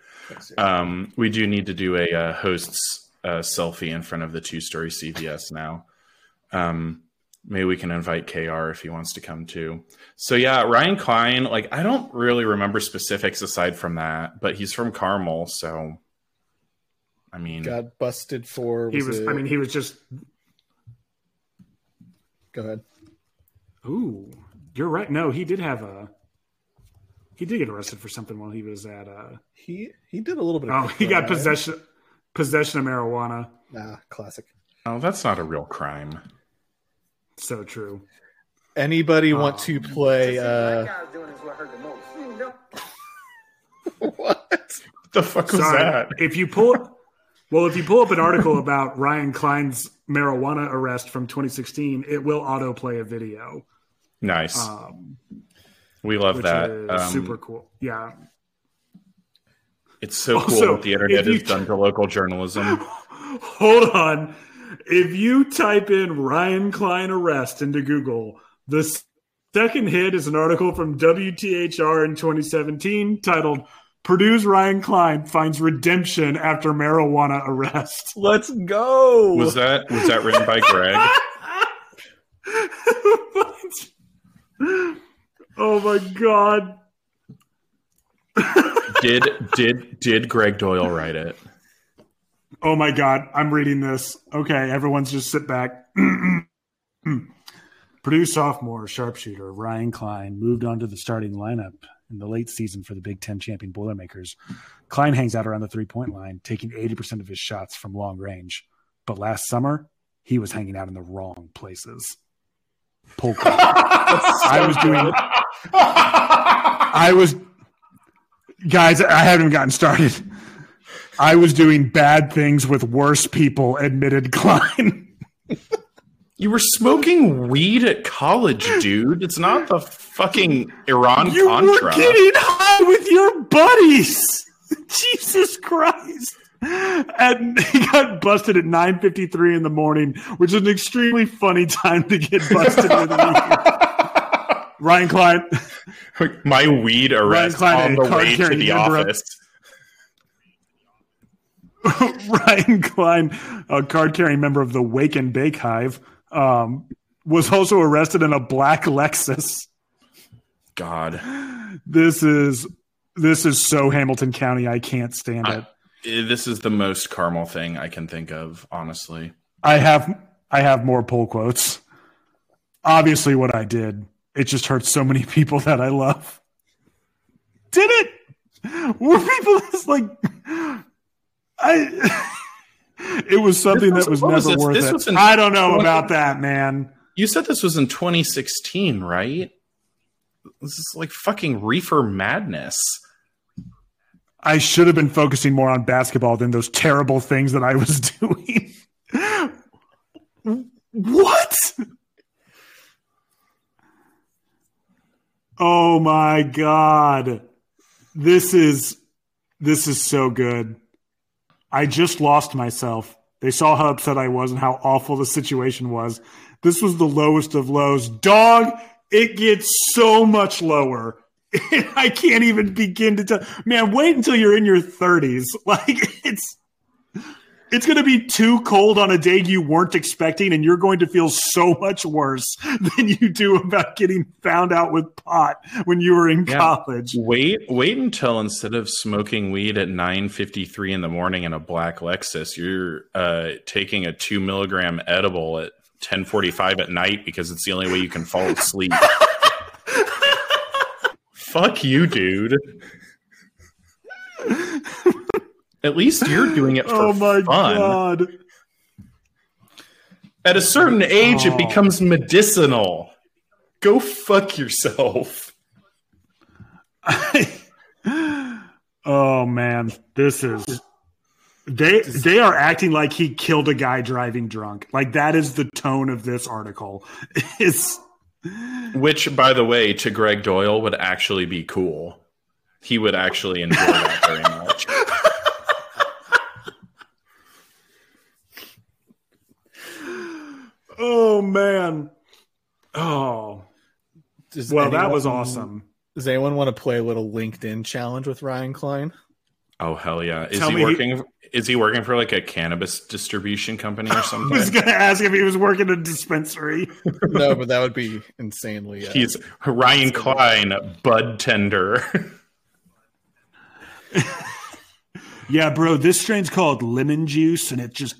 Speaker 1: Um, we do need to do a uh, host's uh, selfie in front of the two story CVS now. Um, maybe we can invite KR if he wants to come too. So yeah, Ryan Cline. Like I don't really remember specifics aside from that, but he's from Carmel, so. I mean,
Speaker 3: got busted for.
Speaker 2: he was.
Speaker 3: it-
Speaker 2: I mean, he was just.
Speaker 3: Go ahead.
Speaker 2: Ooh, you're right. No, he did have a. He did get arrested for something while he was at. uh
Speaker 3: He he did a little bit. Of
Speaker 2: Oh, he got
Speaker 3: crime.
Speaker 2: possession possession of marijuana.
Speaker 3: Nah, classic.
Speaker 1: oh, that's not a real crime.
Speaker 2: So true.
Speaker 3: Anybody want
Speaker 2: Oh.
Speaker 3: to play? Uh, what?
Speaker 1: the fuck was
Speaker 2: Sorry.
Speaker 1: that?
Speaker 2: If you pull, well, if you pull up an article about Ryan Cline's marijuana arrest from 2016, it will autoplay a video,
Speaker 1: Nice.
Speaker 2: um,
Speaker 1: we love that. Um,
Speaker 2: super cool. Yeah.
Speaker 1: It's so
Speaker 2: Also,
Speaker 1: cool what the internet has done to local journalism.
Speaker 2: Hold on. If you type in Ryan Cline arrest into Google, the second hit is an article from WTHR in 2017 titled Purdue's Ryan Cline finds redemption after marijuana arrest.
Speaker 3: Let's go.
Speaker 1: Was that was that written by Greg?
Speaker 2: oh my god.
Speaker 1: Did did did Gregg Doyel write it?
Speaker 2: Oh my god, I'm reading this. Okay, everyone's just sit back. Purdue sophomore sharpshooter Ryan Cline moved onto the starting lineup in the late season for the Big Ten champion Boilermakers. Cline hangs out around the three point line, taking 80% of his shots from long range. But last summer, he was hanging out in the wrong places. Pull quote. I was doing. I was. Guys, I haven't even gotten started. I was doing bad things with worse people, admitted Cline.
Speaker 1: You were smoking weed at college, dude. It's not the fucking Iran contract.
Speaker 2: You
Speaker 1: Contra.
Speaker 2: were getting high with your buddies. Jesus Christ. And he got busted at 9.53 in the morning, which is an extremely funny time to get busted. Ryan Cline.
Speaker 1: My weed arrest on the way to the office.
Speaker 2: Ryan Cline, a card carrying member of the Wake and Bake Hive, um, was also arrested in a black Lexus.
Speaker 1: God,
Speaker 2: This is this is so Hamilton County. I can't stand it.
Speaker 1: Eh, this is the most Carmel thing I can think of. Honestly,
Speaker 2: I have I have more pull quotes. Obviously, what I did it just hurts so many people that I love. Did it? Were people just like I? it was something
Speaker 1: This
Speaker 2: that
Speaker 1: was-
Speaker 2: was
Speaker 1: what was
Speaker 2: never worth
Speaker 1: This
Speaker 2: it.
Speaker 1: was in-
Speaker 2: I don't know about that, man.
Speaker 1: you said this was in 2016, right? This is like fucking reefer madness.
Speaker 2: I should have been focusing more on basketball than those terrible things that I was doing. what? Oh my god. This is this is so good. I just lost myself. They saw how upset I was and how awful the situation was. This was the lowest of lows. Dog, it gets so much lower. I can't even begin to tell. Man, wait until you're in your 30s. Like it's it's going to be too cold on a day you weren't expecting, and you're going to feel so much worse than you do about getting found out with pot when you were in
Speaker 1: Yeah.
Speaker 2: college.
Speaker 1: Wait, wait until instead of smoking weed at nine fifty three in the morning in a black Lexus, you're uh, taking a two milligram edible at ten forty five at night because it's the only way you can fall asleep. Fuck you, dude. At least you're doing it for
Speaker 2: Oh my
Speaker 1: fun.
Speaker 2: god!
Speaker 1: At a certain age,
Speaker 2: Oh.
Speaker 1: it becomes medicinal. Go fuck yourself.
Speaker 2: oh man, this is. They they are acting like he killed a guy driving drunk. Like that is the tone of this article. It's
Speaker 1: Which, by the way, to Gregg Doyel would actually be cool. He would actually enjoy that very much.
Speaker 2: oh man. Oh
Speaker 3: Does
Speaker 2: well, that was awesome.
Speaker 3: Does anyone want to play a little LinkedIn challenge with Ryan Cline?
Speaker 1: Oh hell yeah! Is
Speaker 2: Tell
Speaker 1: he
Speaker 2: me he-
Speaker 1: working? Is he working for like a cannabis distribution company or something?
Speaker 2: I was going to ask if he was working at a dispensary.
Speaker 3: no, but that would be insanely. Uh,
Speaker 1: He's Ryan Cline, bud tender.
Speaker 2: Yeah, bro, this strain's called lemon juice, and it just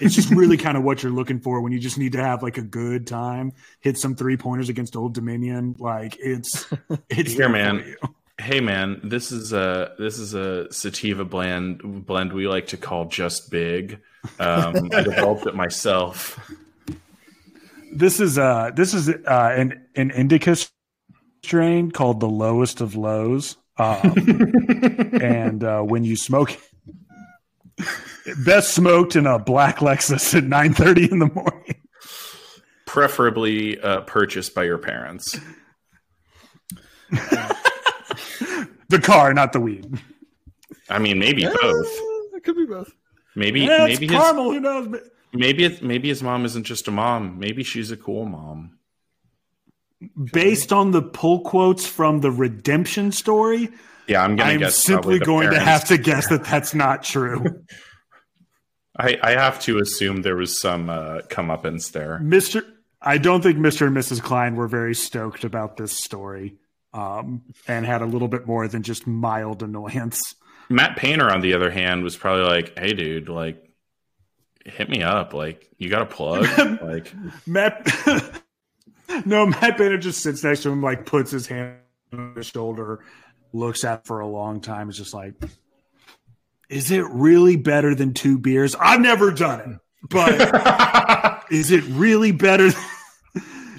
Speaker 2: it's just really kind of what you're looking for when you just need to have like a good time, hit some three pointers against Old Dominion. Like it's it's
Speaker 1: Here, man. hey man, this is a this is a sativa blend blend we like to call just big. Um, I developed it myself.
Speaker 2: This is uh this is uh an an indica strain called the lowest of lows. Um, and uh, when you smoke best smoked in a black Lexus at 9:30 in the morning.
Speaker 1: Preferably uh, purchased by your parents.
Speaker 2: The car, not the weed.
Speaker 1: I mean, maybe
Speaker 3: Yeah,
Speaker 1: both.
Speaker 3: It could be both.
Speaker 1: Maybe
Speaker 2: Yeah, it's
Speaker 1: maybe his
Speaker 2: caramel. Who knows? But
Speaker 1: maybe it's, maybe his mom isn't just a mom. Maybe she's a cool mom.
Speaker 2: based on the pull quotes from the redemption story,
Speaker 1: Yeah, I'm gonna
Speaker 2: I'm
Speaker 1: guess.
Speaker 2: simply
Speaker 1: probably the
Speaker 2: going to have to guess that that's not true.
Speaker 1: I, I have to assume there was some uh, comeuppance there.
Speaker 2: Mr. I don't think Mr. and Mrs. Cline were very stoked about this story um, and had a little bit more than just mild annoyance.
Speaker 1: Matt Painter, on the other hand, was probably like, "Hey, dude, like, hit me up. Like, you got a plug? like,
Speaker 2: Matt, no, Matt Bennett just sits next to him, like puts his hand on his shoulder, looks at for a long time. Is just like, is it really better than two beers? I've never done it, but is it really better?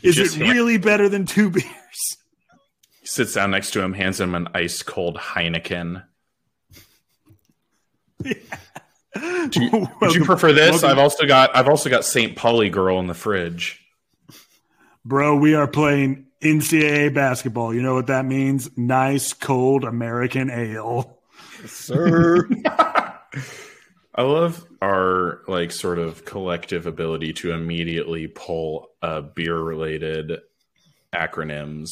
Speaker 2: Is it really better than two beers?
Speaker 1: he sits down next to him, hands him an ice cold Heineken. Do you, would you prefer this?
Speaker 2: welcome-
Speaker 1: I've also got I've also got St. Pauli girl in the fridge.
Speaker 2: Bro, we are playing NCAA basketball. You know what that means? Nice, cold American ale.
Speaker 3: Sir.
Speaker 1: I love our like sort of collective ability to immediately pull uh, beer related acronyms.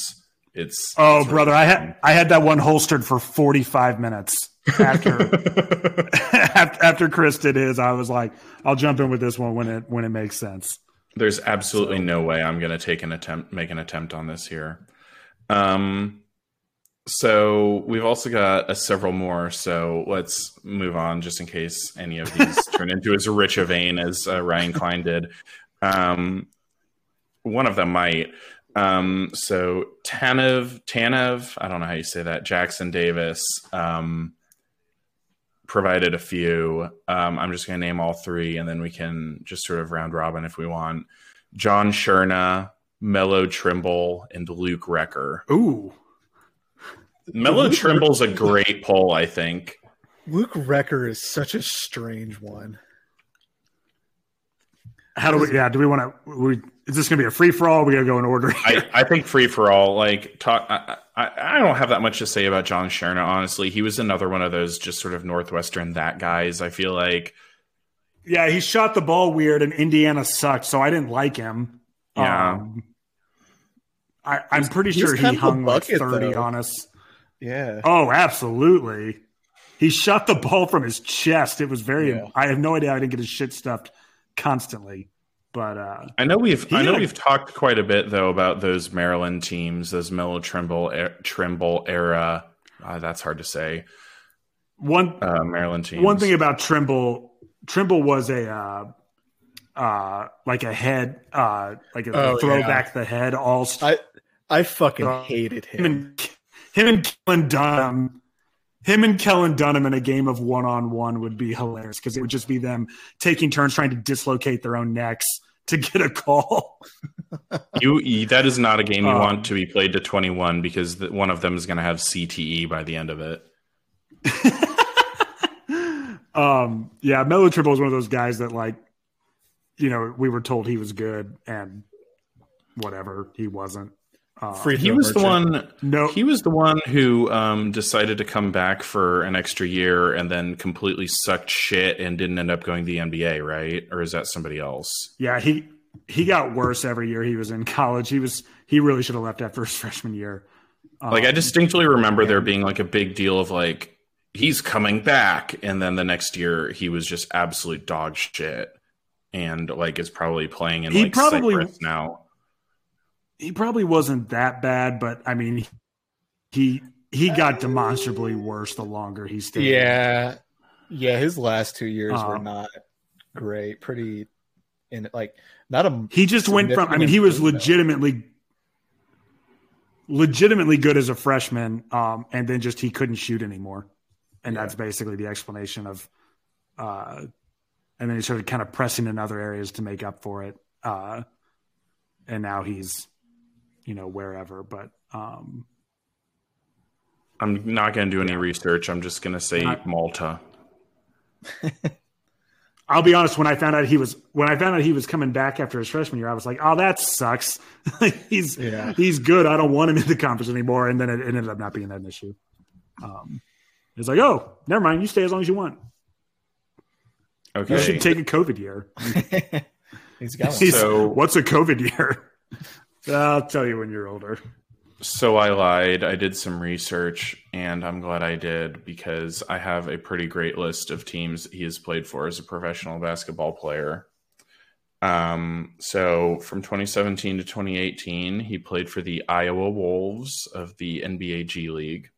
Speaker 1: It's
Speaker 2: Oh, brother, I had I had that one holstered for 45 minutes after after after Chris did his. I was like, I'll jump in with this one when it when it makes sense.
Speaker 1: There's absolutely no way I'm going to take an attempt, make an attempt on this here. Um, so we've also got uh, several more. So let's move on, just in case any of these turn into as rich a vein as uh, Ryan Cline did. Um, one of them might. Um, so Tanev, Tanev, I don't know how you say that. Jackson Davis. Um, provided a few. Um, I'm just going to name all three, and then we can just sort of round robin if we want. John Shurna, Melo Trimble, and Luke Recker.
Speaker 2: Ooh.
Speaker 1: Melo Trimble's a great poll, I think.
Speaker 3: Luke Recker is such a strange one.
Speaker 2: How do we yeah, do we want to we is this going to be a free for all? We got to go in order.
Speaker 1: I, I think free for all. Like talk, I, I, I don't have that much to say about John Shurna. Honestly, he was another one of those just sort of Northwestern that guys. I feel like
Speaker 2: yeah, he shot the ball weird and Indiana sucked, so I didn't like him.
Speaker 1: Yeah.
Speaker 2: Um, I, I'm pretty
Speaker 3: he was
Speaker 2: sure he
Speaker 3: kind of a
Speaker 2: hung like 30
Speaker 3: though.
Speaker 2: on us.
Speaker 3: Yeah.
Speaker 2: Oh, absolutely. he shot the ball from his chest. It was very.
Speaker 3: Yeah.
Speaker 2: I have no idea. I didn't get his shit stuffed constantly, but uh,
Speaker 1: I know we've I know
Speaker 2: a-
Speaker 1: we've talked quite a bit though about those Maryland teams, those Melo Trimble er, Trimble era. Uh, that's hard to say.
Speaker 2: one
Speaker 1: Uh, Maryland teams.
Speaker 2: one thing about Trimble, Trimble was a uh, uh, like a head, uh, like a
Speaker 3: Oh,
Speaker 2: throwback the head all.
Speaker 3: I I fucking
Speaker 2: Uh,
Speaker 3: hated
Speaker 2: him
Speaker 3: him.
Speaker 2: and him and Kellen Dunham, him and Kellen Dunham in a game of one on one would be hilarious because it would just be them taking turns trying to dislocate their own necks to get a call.
Speaker 1: you, you- that is not a game you
Speaker 2: Um,
Speaker 1: want to be played to 21 because the, one of them is going to have CTE by the end of it.
Speaker 2: um, yeah, Melo Trimble was one of those guys that like, you know, we were told he was good and whatever he wasn't. Uh,
Speaker 3: Free
Speaker 1: He
Speaker 3: throw
Speaker 1: was the one
Speaker 2: no,
Speaker 1: He was the one who um, decided to come back for an extra year and then completely sucked shit and didn't end up going to the NBA, right? Or is that somebody else?
Speaker 2: yeah, he he got worse every year he was in college. He was he really should have left after his freshman year.
Speaker 1: Like I
Speaker 2: Um,
Speaker 1: distinctly remember there being like a big deal of like he's coming back, and then the next year he was just absolute dog shit, and like is probably playing in
Speaker 2: He
Speaker 1: like
Speaker 2: probably-
Speaker 1: Cyprus now.
Speaker 2: He probably wasn't that bad, but I mean, he he got demonstrably worse the longer he stayed.
Speaker 3: Yeah, yeah. His last two years were
Speaker 2: Um,
Speaker 3: not great. Pretty in like not a
Speaker 2: he just went from. I mean, he was legitimately legitimately good as a freshman, um, and then just he couldn't shoot anymore, and
Speaker 3: Yeah.
Speaker 2: that's basically the explanation of. Uh, and then he started kind of pressing in other areas to make up for it, uh, and now he's, you know, wherever. But um,
Speaker 1: I'm not going to do any research. I'm just going to say
Speaker 2: Not-
Speaker 1: Malta.
Speaker 2: I'll be honest. When I found out he was when I found out he was coming back after his freshman year, I was like, "Oh, that sucks." he's
Speaker 3: Yeah.
Speaker 2: he's good. I don't want him in the conference anymore. And then it, it ended up not being an issue. Um, it's like, "Oh, never mind. You stay as long as you want.
Speaker 1: Okay.
Speaker 2: You should take a COVID year."
Speaker 3: He's got one.
Speaker 2: He's-
Speaker 1: So-
Speaker 2: what's a COVID year? I'll tell you when you're older.
Speaker 1: So I lied. I did some research, and I'm glad I did because I have a pretty great list of teams he has played for as a professional basketball player. Um, so from 2017 to 2018, he played for the Iowa Wolves of the NBA G League.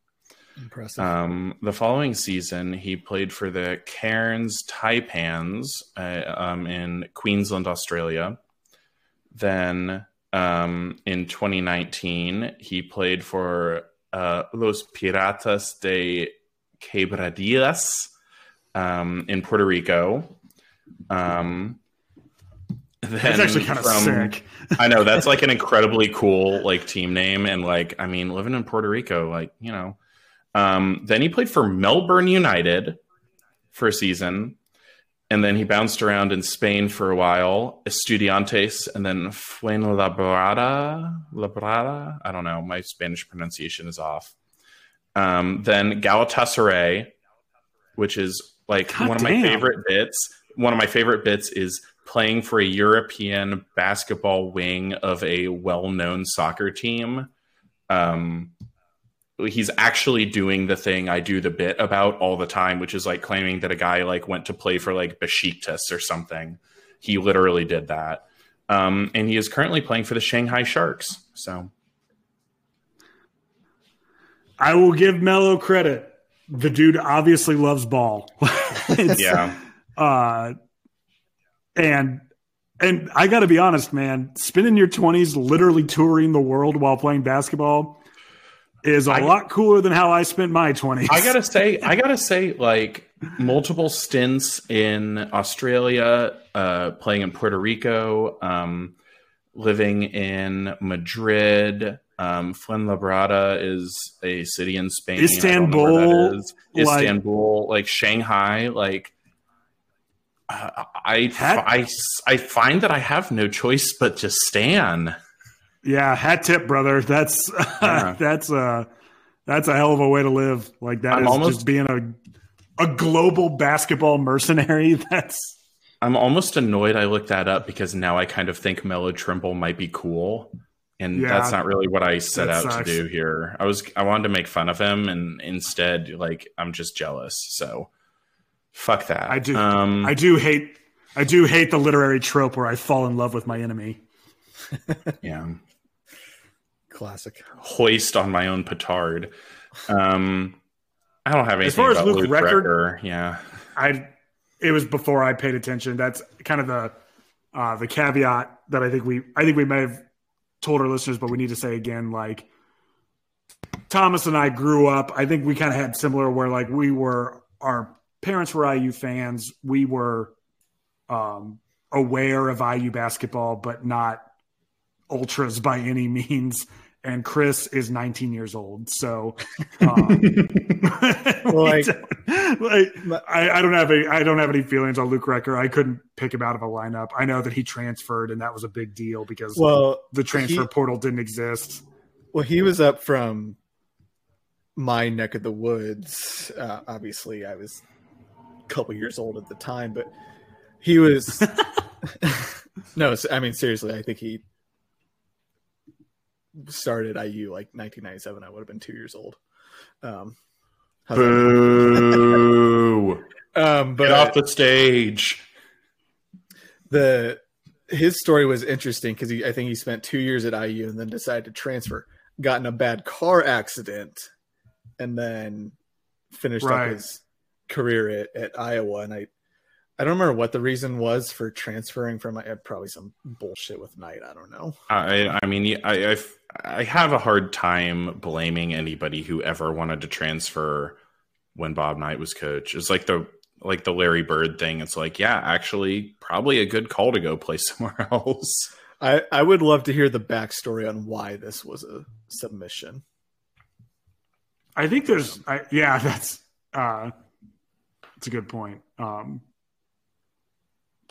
Speaker 3: Impressive.
Speaker 1: Um, the following season, he played for the Cairns Taipans uh, um, in Queensland, Australia. Then um, in 2019, he played for uh, Los Piratas de Quebradillas um, in Puerto Rico. Um,
Speaker 2: That's actually kind of
Speaker 1: from-
Speaker 2: sick.
Speaker 1: I know that's like an incredibly cool like team name, and like I mean, living in Puerto Rico, like you know. Um, then he played for Melbourne United for a season, and then he bounced around in Spain for a while, Estudiantes, and then Fuenlabrada. Labrada, I don't know. My Spanish pronunciation is off. Um, then Galatasaray, which is like
Speaker 2: God
Speaker 1: one of my favorite bits. One of my favorite bits is playing for a European basketball wing of a well-known soccer team. Um, he's actually doing the thing I do the bit about all the time, which is like claiming that a guy like went to play for like Besiktas or something. He literally did that. Um, and he is currently playing for the Shanghai Sharks. So
Speaker 2: I will give Melo credit. The dude obviously loves ball.
Speaker 1: Yeah,
Speaker 2: Uh, and and I got to be honest, man. Spending your twenties literally touring the world while playing basketball is a
Speaker 1: I-
Speaker 2: lot cooler than how I spent my twenties.
Speaker 1: I gotta say, I gotta say, like multiple stints in Australia, uh, playing in Puerto Rico, um, living in Madrid. Um, Fuenlabrada is a city in Spain. I don't know where that
Speaker 2: Istanbul,
Speaker 1: is.
Speaker 2: like-
Speaker 1: Istanbul, like Shanghai, like. Uh, I, I, I find that I have no choice but to stan.
Speaker 2: Yeah, hat tip, brother. That's
Speaker 1: Yeah.
Speaker 2: that's a that's a hell of a way to live. Like that
Speaker 1: I'm
Speaker 2: is
Speaker 1: almost-
Speaker 2: just being a a global basketball mercenary. That's
Speaker 1: I'm almost annoyed I looked that up because now I kind of think Melo Trimble might be cool. and
Speaker 2: Yeah.
Speaker 1: that's not really what I set out
Speaker 2: sucks.
Speaker 1: to do here. I was I wanted to make fun of him, and instead, like I'm just jealous. So fuck that.
Speaker 2: I do-
Speaker 1: Um,
Speaker 2: I do hate I do hate the literary trope where I fall in love with my enemy.
Speaker 1: yeah.
Speaker 3: Classic.
Speaker 1: Hoist on my own petard. Um, I don't have anything
Speaker 2: As far as Luke
Speaker 1: Luke
Speaker 2: Record-
Speaker 1: Recker. Yeah.
Speaker 2: I it was before I paid attention. That's kind of the uh, the caveat that I think we I think we may have told our listeners, but we need to say again, like Thomas and I grew up. I think we kind of had similar where like we were our parents were IU fans. We were um, aware of IU basketball, but not ultras by any means. And Chris is 19 years old, so um,
Speaker 3: Like-
Speaker 2: like, I, I don't have any I don't have any feelings on Luke Recker. I couldn't pick him out of a lineup. I know that he transferred, and that was a big deal because
Speaker 3: Well,
Speaker 2: the transfer
Speaker 3: he-
Speaker 2: portal didn't exist.
Speaker 3: Well, he was up from my neck of the woods. Uh, obviously, I was a couple years old at the time, but he was. no, I mean seriously. I think he started IU like 1997. I would have been two years old. Um.
Speaker 1: Boo!
Speaker 3: um, but
Speaker 1: Get off the stage.
Speaker 3: the his story was interesting because I think he spent two years at IU and then decided to transfer, got in a bad car accident, and then finished
Speaker 2: Right.
Speaker 3: up his career at, at Iowa. And I I don't remember what the reason was for transferring from probably some bullshit with Knight. I don't know.
Speaker 1: I, I mean, I, I've, I have a hard time blaming anybody who ever wanted to transfer when Bob Knight was coach. It's like the like the Larry Bird thing. It's like, yeah, actually, probably a good call to go play somewhere else.
Speaker 3: I, I would love to hear the backstory on why this was a submission.
Speaker 2: I think there's, I, yeah, that's uh, that's a good point. Um,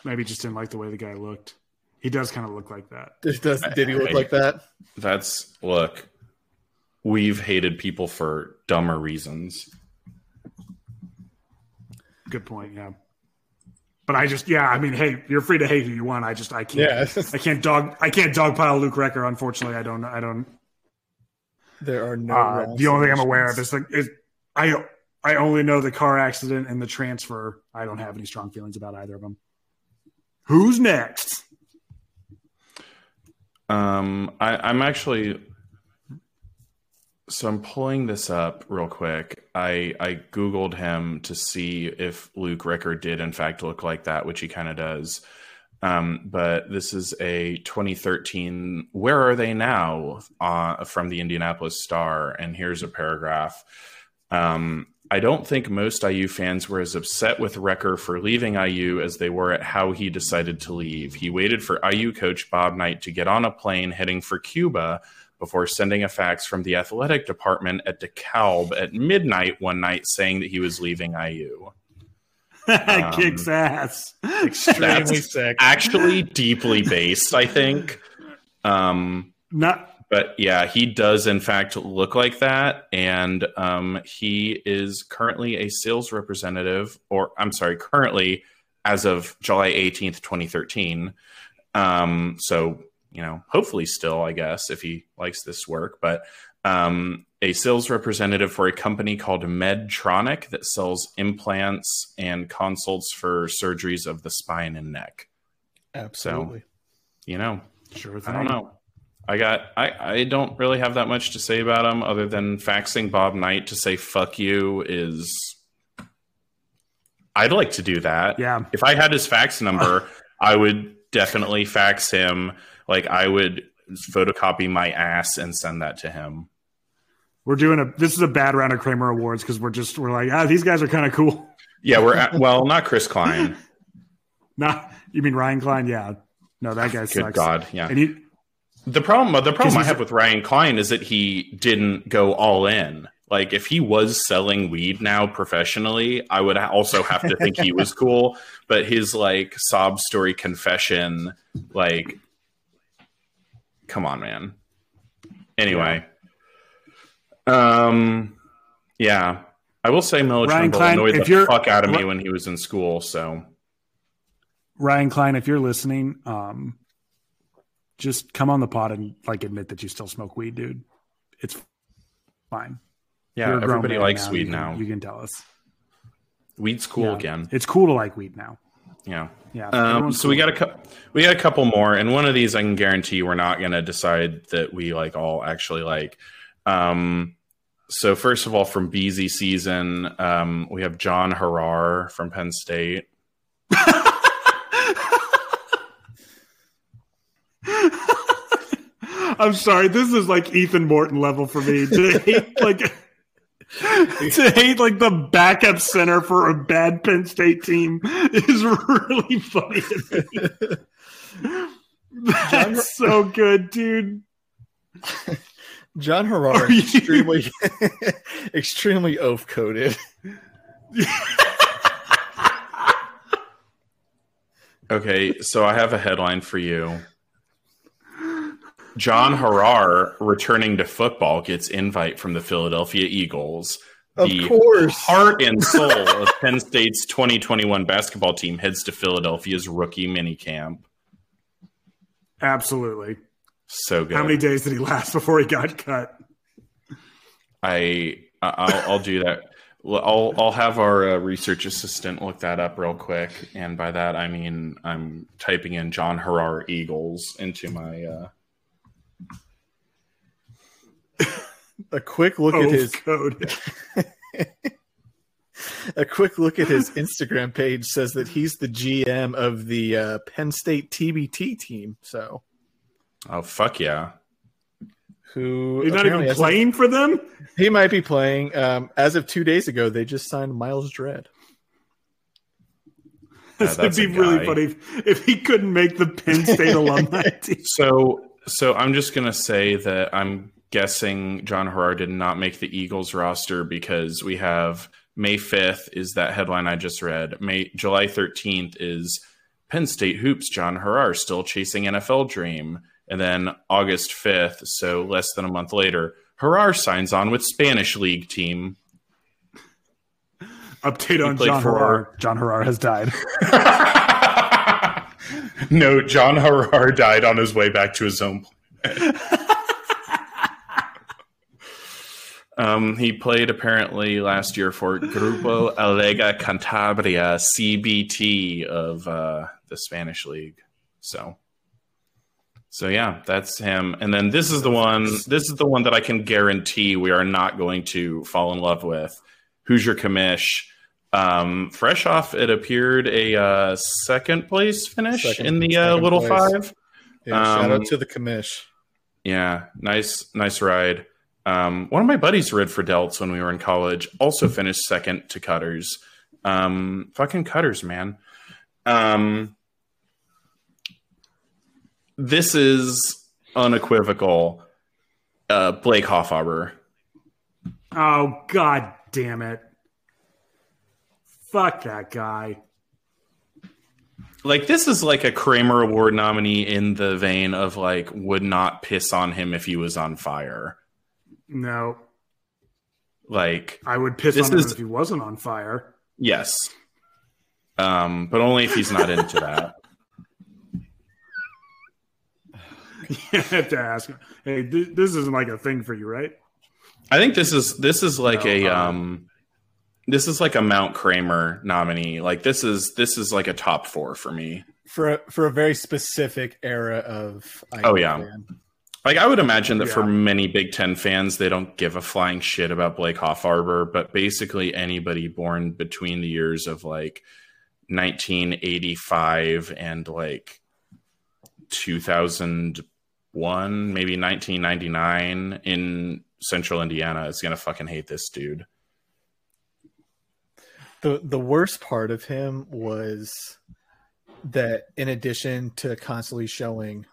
Speaker 2: maybe just didn't like the way the guy looked. He does kind of look like that.
Speaker 3: Does, does, did he look like that?
Speaker 1: That's look. We've hated people for dumber reasons.
Speaker 2: Good point. Yeah. But I just, yeah, I mean, hey, you're free to hate who you want. I just, I can't,
Speaker 3: Yeah.
Speaker 2: I can't dog, I can't dogpile Luke Recker. Unfortunately, I don't, I don't.
Speaker 3: There are no.
Speaker 2: Uh, the only thing I'm aware of is like, is I, I only know the car accident and the transfer. I don't have any strong feelings about either of them. Who's next?
Speaker 1: Um, I, I'm actually. So I'm pulling this up real quick. I I googled him to see if Luke Recker did in fact look like that, which he kind of does. Um, but this is a 2013. Where are they now? Uh, from the Indianapolis Star, and here's a paragraph. Um, I don't think most IU fans were as upset with Recker for leaving IU as they were at how he decided to leave. He waited for IU coach Bob Knight to get on a plane heading for Cuba before sending a fax from the athletic department at DeKalb at midnight one night saying that he was leaving IU. Um,
Speaker 2: Kicks ass.
Speaker 3: extremely sick.
Speaker 1: Actually, deeply based, I think. Um,
Speaker 2: Not
Speaker 1: but yeah, he does in fact look like that, and um, he is currently a sales representative, or I'm sorry, currently as of July 18th, 2013. Um, so you know, hopefully still, I guess, if he likes this work, but um, a sales representative for a company called Medtronic that sells implants and consults for surgeries of the spine and neck.
Speaker 3: Absolutely.
Speaker 1: You know,
Speaker 2: sure.
Speaker 1: I don't know. I got I, I don't really have that much to say about him other than faxing Bob Knight to say fuck you is I'd like to do that.
Speaker 2: Yeah.
Speaker 1: If I had his fax number, I would definitely fax him. Like I would photocopy my ass and send that to him.
Speaker 2: We're doing a. This is a bad round of Kramer awards because we're just we're like ah these guys are kind of cool.
Speaker 1: Yeah, we're at, well, not Chris Cline.
Speaker 2: Not you mean Ryan Cline? Yeah. No, that guy
Speaker 1: Good
Speaker 2: sucks.
Speaker 1: God, yeah.
Speaker 2: And
Speaker 1: The problem, the problem I have with Ryan Cline is that he didn't go all in. Like, if he was selling weed now professionally, I would also have to think he was cool. But his like sob story confession, like, come on, man. Anyway, um, yeah, I will say Melo
Speaker 2: Ryan
Speaker 1: Trimble
Speaker 2: Cline,
Speaker 1: annoyed the fuck out of me when he was in school. So
Speaker 2: Ryan Cline, if you're listening, um, just come on the pod and like admit that you still smoke weed, dude. It's fine.
Speaker 1: Yeah,
Speaker 2: You're a grown
Speaker 1: everybody likes
Speaker 2: now.
Speaker 1: weed
Speaker 2: You
Speaker 1: now.
Speaker 2: You can tell us.
Speaker 1: Weed's cool
Speaker 2: Yeah.
Speaker 1: again.
Speaker 2: It's cool to like weed now.
Speaker 1: Yeah.
Speaker 2: Yeah.
Speaker 1: Um, so we got a couple. We got a couple more, and one of these I can guarantee we're not going to decide that we like all actually like. Um, so first of all, from BZ season, um, we have John Harrar from Penn State.
Speaker 2: I'm sorry. This is like Ethan Morton level for me to hate like to hate like the backup center for a bad Penn State team is really funny to me. That's so good, dude.
Speaker 3: John
Speaker 2: Harrar you-
Speaker 3: is extremely extremely oath coded.
Speaker 1: Okay, so I have a headline for you. John Harrar returning to football gets invite from the Philadelphia Eagles.
Speaker 3: Of
Speaker 1: the
Speaker 3: course.
Speaker 1: heart and soul of Penn State's 2021 basketball team heads to Philadelphia's rookie minicamp.
Speaker 2: Absolutely.
Speaker 1: So good.
Speaker 2: How many days did he last before he got cut?
Speaker 1: I I'll, I'll do that. I'll I'll have our uh, research assistant look that up real quick, and by that I mean I'm typing in John Harrar Eagles into my. Uh,
Speaker 3: A quick look at his
Speaker 2: code.
Speaker 3: a quick look at his Instagram page says that he's the GM of the uh, Penn State TBT team. So
Speaker 1: oh fuck yeah!
Speaker 3: who
Speaker 2: He's not even playing for them.
Speaker 3: He might be playing. Um, as of two days ago, they just signed Myles Dread.
Speaker 2: This would be really funny if, if he couldn't make the Penn State alumni team.
Speaker 1: So so I'm just gonna say that I'm guessing John Harrar did not make the Eagles roster because we have May 5th is that headline I just read. May July 13th is Penn State hoops John Harrar still chasing NFL dream. And then August 5th, so less than a month later, Harrar signs on with Spanish league team.
Speaker 2: Update on John
Speaker 1: for-
Speaker 2: Harrar. John Harrar has died.
Speaker 1: no, John Harrar died on his way back to his home planet. um, he played apparently last year for Grupo Alega Cantabria CBT of uh, the Spanish league. So, so yeah, that's him. And then this is the one. This is the one that I can guarantee we are not going to fall in love with. Hoosier Commish. Um, fresh off, it appeared a uh, second place finish
Speaker 3: Second-
Speaker 1: in the uh, Little
Speaker 3: place.
Speaker 1: Five.
Speaker 3: Yeah, shout
Speaker 1: Um,
Speaker 3: out to the commish.
Speaker 1: Yeah, nice, nice ride. Um, one of my buddies rid for Delts when we were in college. Also finished second to Cutters. Um, fucking Cutters, man. Um, this is unequivocal. Uh, Blake Hoffarber.
Speaker 2: Oh god damn it! Fuck that guy.
Speaker 1: Like this is like a Kramer Award nominee in the vein of like would not piss on him if he was on fire.
Speaker 2: No,
Speaker 1: Like
Speaker 2: I would piss
Speaker 1: This
Speaker 2: on him
Speaker 1: is-
Speaker 2: if he wasn't on fire.
Speaker 1: Yes. Um, but only if he's not into that.
Speaker 2: You have to ask him. Hey, th- this isn't like a thing for you, right?
Speaker 1: I think this is this is like
Speaker 2: No,
Speaker 1: a
Speaker 2: um,
Speaker 1: um this is like a Mount Kramer nominee. Like this is this is like a top 4 for me.
Speaker 3: For a, for a very specific era of
Speaker 1: Oh, yeah.
Speaker 3: fan.
Speaker 1: Like I would imagine that for many Big 10 fans they don't give a flying shit about Blake Hoffarber, but basically anybody born between the years of like 1985 and like 2001, maybe 1999 in Central Indiana is going to fucking hate this dude.
Speaker 3: The the worst part of him was that in addition to constantly showing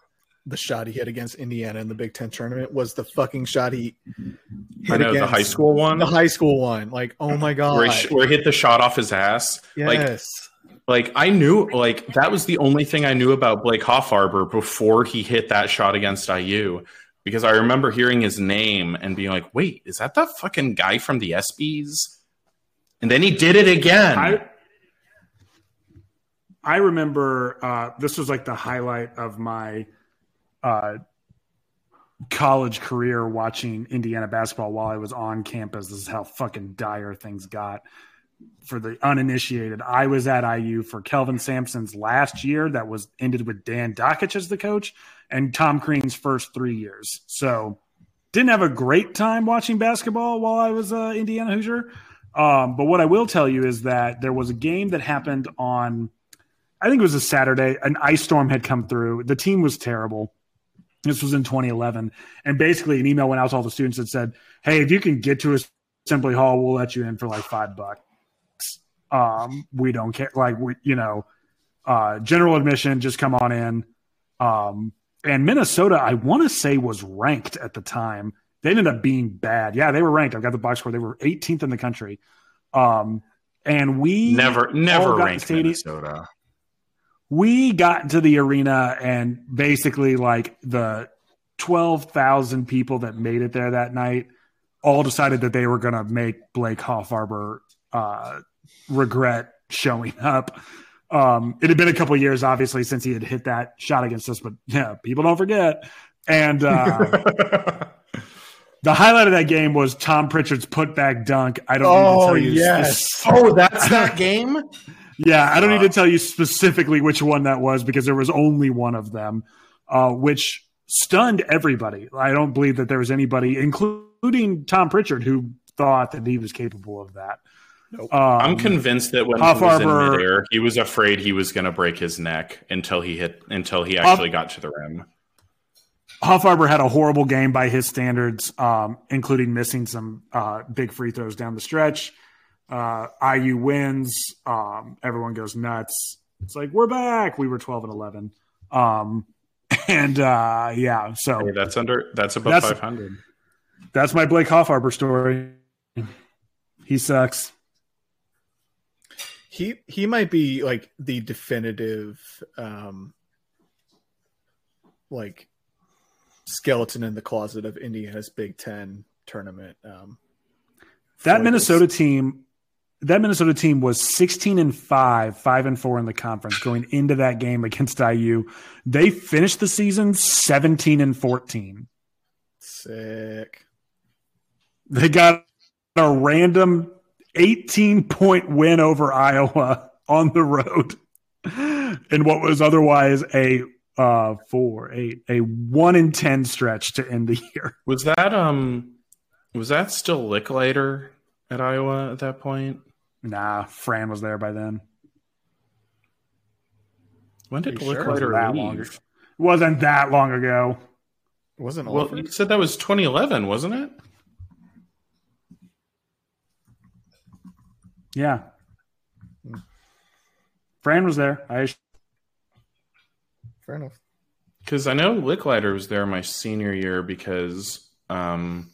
Speaker 3: the shot he hit against Indiana in the Big Ten tournament was the fucking shot he hit
Speaker 1: I know the high school one
Speaker 3: the high school one. Like, oh my god.
Speaker 1: where, he, where he hit the shot off his ass. Like
Speaker 3: yes.
Speaker 1: Like I knew, like that was the only thing I knew about Blake Hoffarber before he hit that shot against IU, because I remember hearing his name and being like, "Wait, is that the fucking guy from the ESPYS?" And then he did it again.
Speaker 2: I I remember uh, this was like the highlight of my uh, college career watching Indiana basketball while I was on campus. This is how fucking dire things got. For the uninitiated, I was at IU for Kelvin Sampson's last year that was ended with Dan Dakich as the coach and Tom Crean's first three years. So didn't have a great time watching basketball while I was uh, Indiana Hoosier. Um, but what I will tell you is that there was a game that happened on, I think it was a Saturday. An ice storm had come through. The team was terrible. This was in 2011. And basically, an email went out to all the students that said, Hey, if you can get to Assembly Hall, we'll let you in for like five bucks. Um, we don't care. Like, we, you know, uh, general admission, just come on in. Um, and Minnesota, I want to say, was ranked at the time. They ended up being bad. Yeah, they were ranked. I've got the box score. They were 18th in the country. Um, and we
Speaker 1: never, never ranked Minnesota.
Speaker 2: We got into the arena and basically, like the 12,000 people that made it there that night all decided that they were going to make Blake Hoffarber uh, regret showing up um, it had been a couple years, obviously, since he had hit that shot against us, but yeah, people don't forget. And uh, the highlight of that game was Tom Pritchard's putback dunk. I don't oh, need to oh, tell you.
Speaker 4: Yes. oh, that's that game?
Speaker 2: Yeah, I don't need to tell you specifically which one that was because there was only one of them, uh, which stunned everybody. I don't believe that there was anybody, including Tom Pritchard, who thought that he was capable of that.
Speaker 1: Nope. Um, I'm convinced that when Hoff he was Arbor, in midair, he was afraid he was going to break his neck until he hit until he actually Hoff, got to the rim.
Speaker 2: Hoffarber had a horrible game by his standards, um, including missing some uh, big free throws down the stretch. Uh, IU wins. Um, everyone goes nuts. It's like we're back. We were 12 and 11. Um, and uh, yeah, so
Speaker 1: hey, that's under that's above 500.
Speaker 2: That's my Blake Hoffarber story. He sucks
Speaker 3: he he might be like the definitive um like skeleton in the closet of Indiana's Big Ten tournament. Um,
Speaker 2: that Minnesota this. team, that Minnesota team was sixteen and five, five and four in the conference going into that game against IU. They finished the season seventeen and fourteen.
Speaker 3: Sick.
Speaker 2: They got a random 18 point win over Iowa on the road in what was otherwise a uh four eight a one in ten stretch to end the year
Speaker 1: was that um was that still Lickliter at iowa at that point
Speaker 2: nah fran was there by then
Speaker 1: when did Lickliter sure that
Speaker 2: leave? Long it wasn't that long ago
Speaker 3: it wasn't
Speaker 1: well you said that was 2011 wasn't it
Speaker 2: Yeah. Fran was there. I
Speaker 3: fair enough.
Speaker 1: Because I know Lickliter was there my senior year because, um,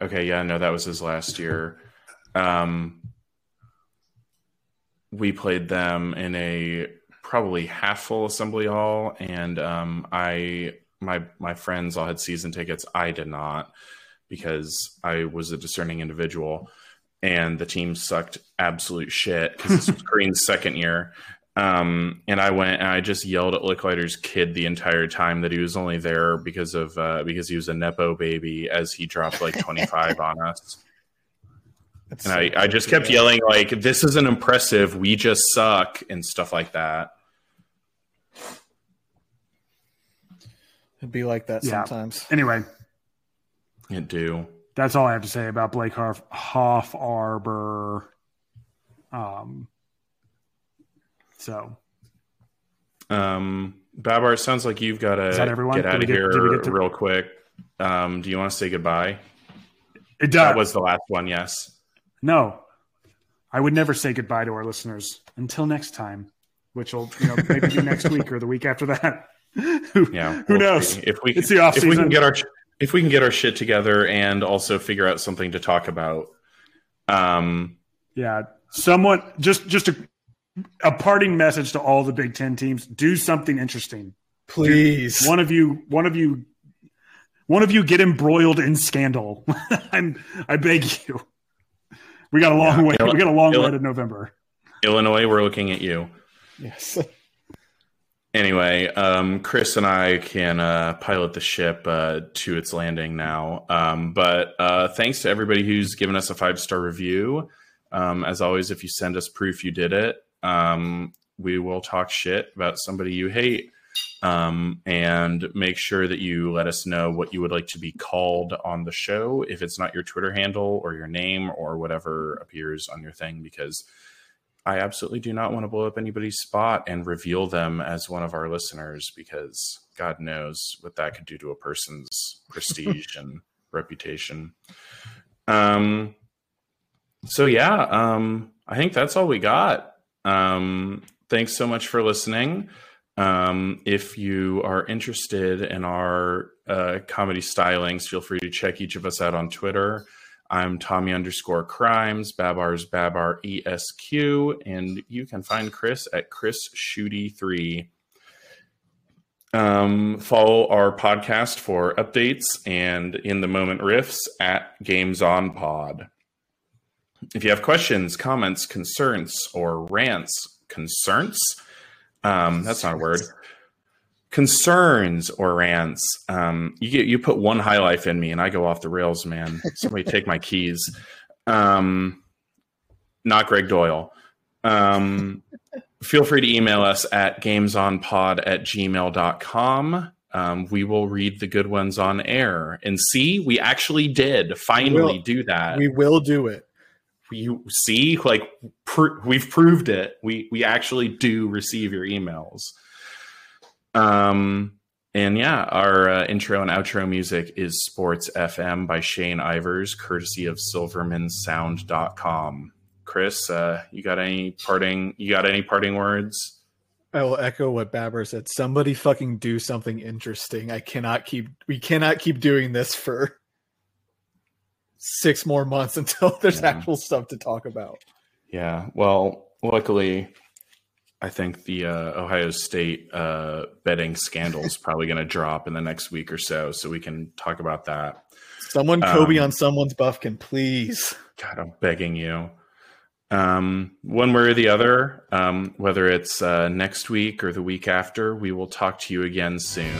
Speaker 1: okay, yeah, no, that was his last year. Um, we played them in a probably half full assembly hall, and um, I my my friends all had season tickets. I did not because I was a discerning individual and the team sucked absolute shit because this was Green's second year. Um, and I went and I just yelled at Lickliter's kid the entire time that he was only there because of uh, because he was a nepo baby as he dropped like 25 on us. That's and so I, I just kept yelling like, "This isn't impressive. We just suck" and stuff like that.
Speaker 3: It'd be like that yeah. sometimes.
Speaker 2: Anyway,
Speaker 1: it do
Speaker 2: that's all I have to say about Blake Hoff, Arbor. Um, so,
Speaker 1: um, Babar, sounds like you've got to get out of here to... real quick. Um, do you want to say goodbye?
Speaker 2: It does.
Speaker 1: That was the last one. Yes.
Speaker 2: No, I would never say goodbye to our listeners until next time, which will you know maybe be next week or the week after that.
Speaker 1: yeah.
Speaker 2: Who we'll knows?
Speaker 1: See. If we it's the off if we can get our if we can get our shit together and also figure out something to talk about. Um,
Speaker 2: yeah, someone just just a, a parting message to all the Big Ten teams: do something interesting,
Speaker 3: please.
Speaker 2: Do, one of you, one of you, one of you, get embroiled in scandal. I'm, I beg you. We got a long yeah, way. we got a long way to November.
Speaker 1: Illinois, we're looking at you.
Speaker 3: Yes.
Speaker 1: anyway, um, Chris and I can uh, pilot the ship uh, to its landing now. Um, but uh, thanks to everybody who's given us a five star review. Um, as always, if you send us proof you did it, um, we will talk shit about somebody you hate. Um, and make sure that you let us know what you would like to be called on the show if it's not your Twitter handle or your name or whatever appears on your thing, because I absolutely do not want to blow up anybody's spot and reveal them as one of our listeners because God knows what that could do to a person's prestige and reputation. Um, so yeah, um, I think that's all we got. Um, thanks so much for listening. Um, if you are interested in our uh, comedy stylings, feel free to check each of us out on Twitter. I'm Tommy underscore crimes, Babar's Babar ESQ, and you can find Chris at Chris Schutte three. Um, follow our podcast for updates and in the moment riffs at Games on Pod. If you have questions, comments, concerns, or rants, concerns, um, that's not a word. Concerns or rants. Um, you get you put one high life in me, and I go off the rails, man. Somebody take my keys. Um, not Gregg Doyel. Um, feel free to email us at gamesonpod at gmail.com. Um, we will read the good ones on air. And see, we actually did finally do that.
Speaker 3: We will do it.
Speaker 1: You see like pr- we've proved it we we actually do receive your emails um and yeah our uh, intro and outro music is sports fm by shane ivers courtesy of silvermansound.com chris uh you got any parting you got any parting words
Speaker 3: I will echo what Babar said. Somebody fucking do something interesting. I cannot keep. We cannot keep doing this for six more months until there's
Speaker 1: Yeah.
Speaker 3: actual stuff to talk about.
Speaker 1: yeah well luckily i think the uh, ohio state uh betting scandal is probably going to drop in the next week or so so we can talk about that
Speaker 3: Someone Kobe
Speaker 1: Um,
Speaker 3: on someone's buff can please.
Speaker 1: God, I'm begging you. Um, one way or the other, um, whether it's uh, next week or the week after, we will talk to you again soon.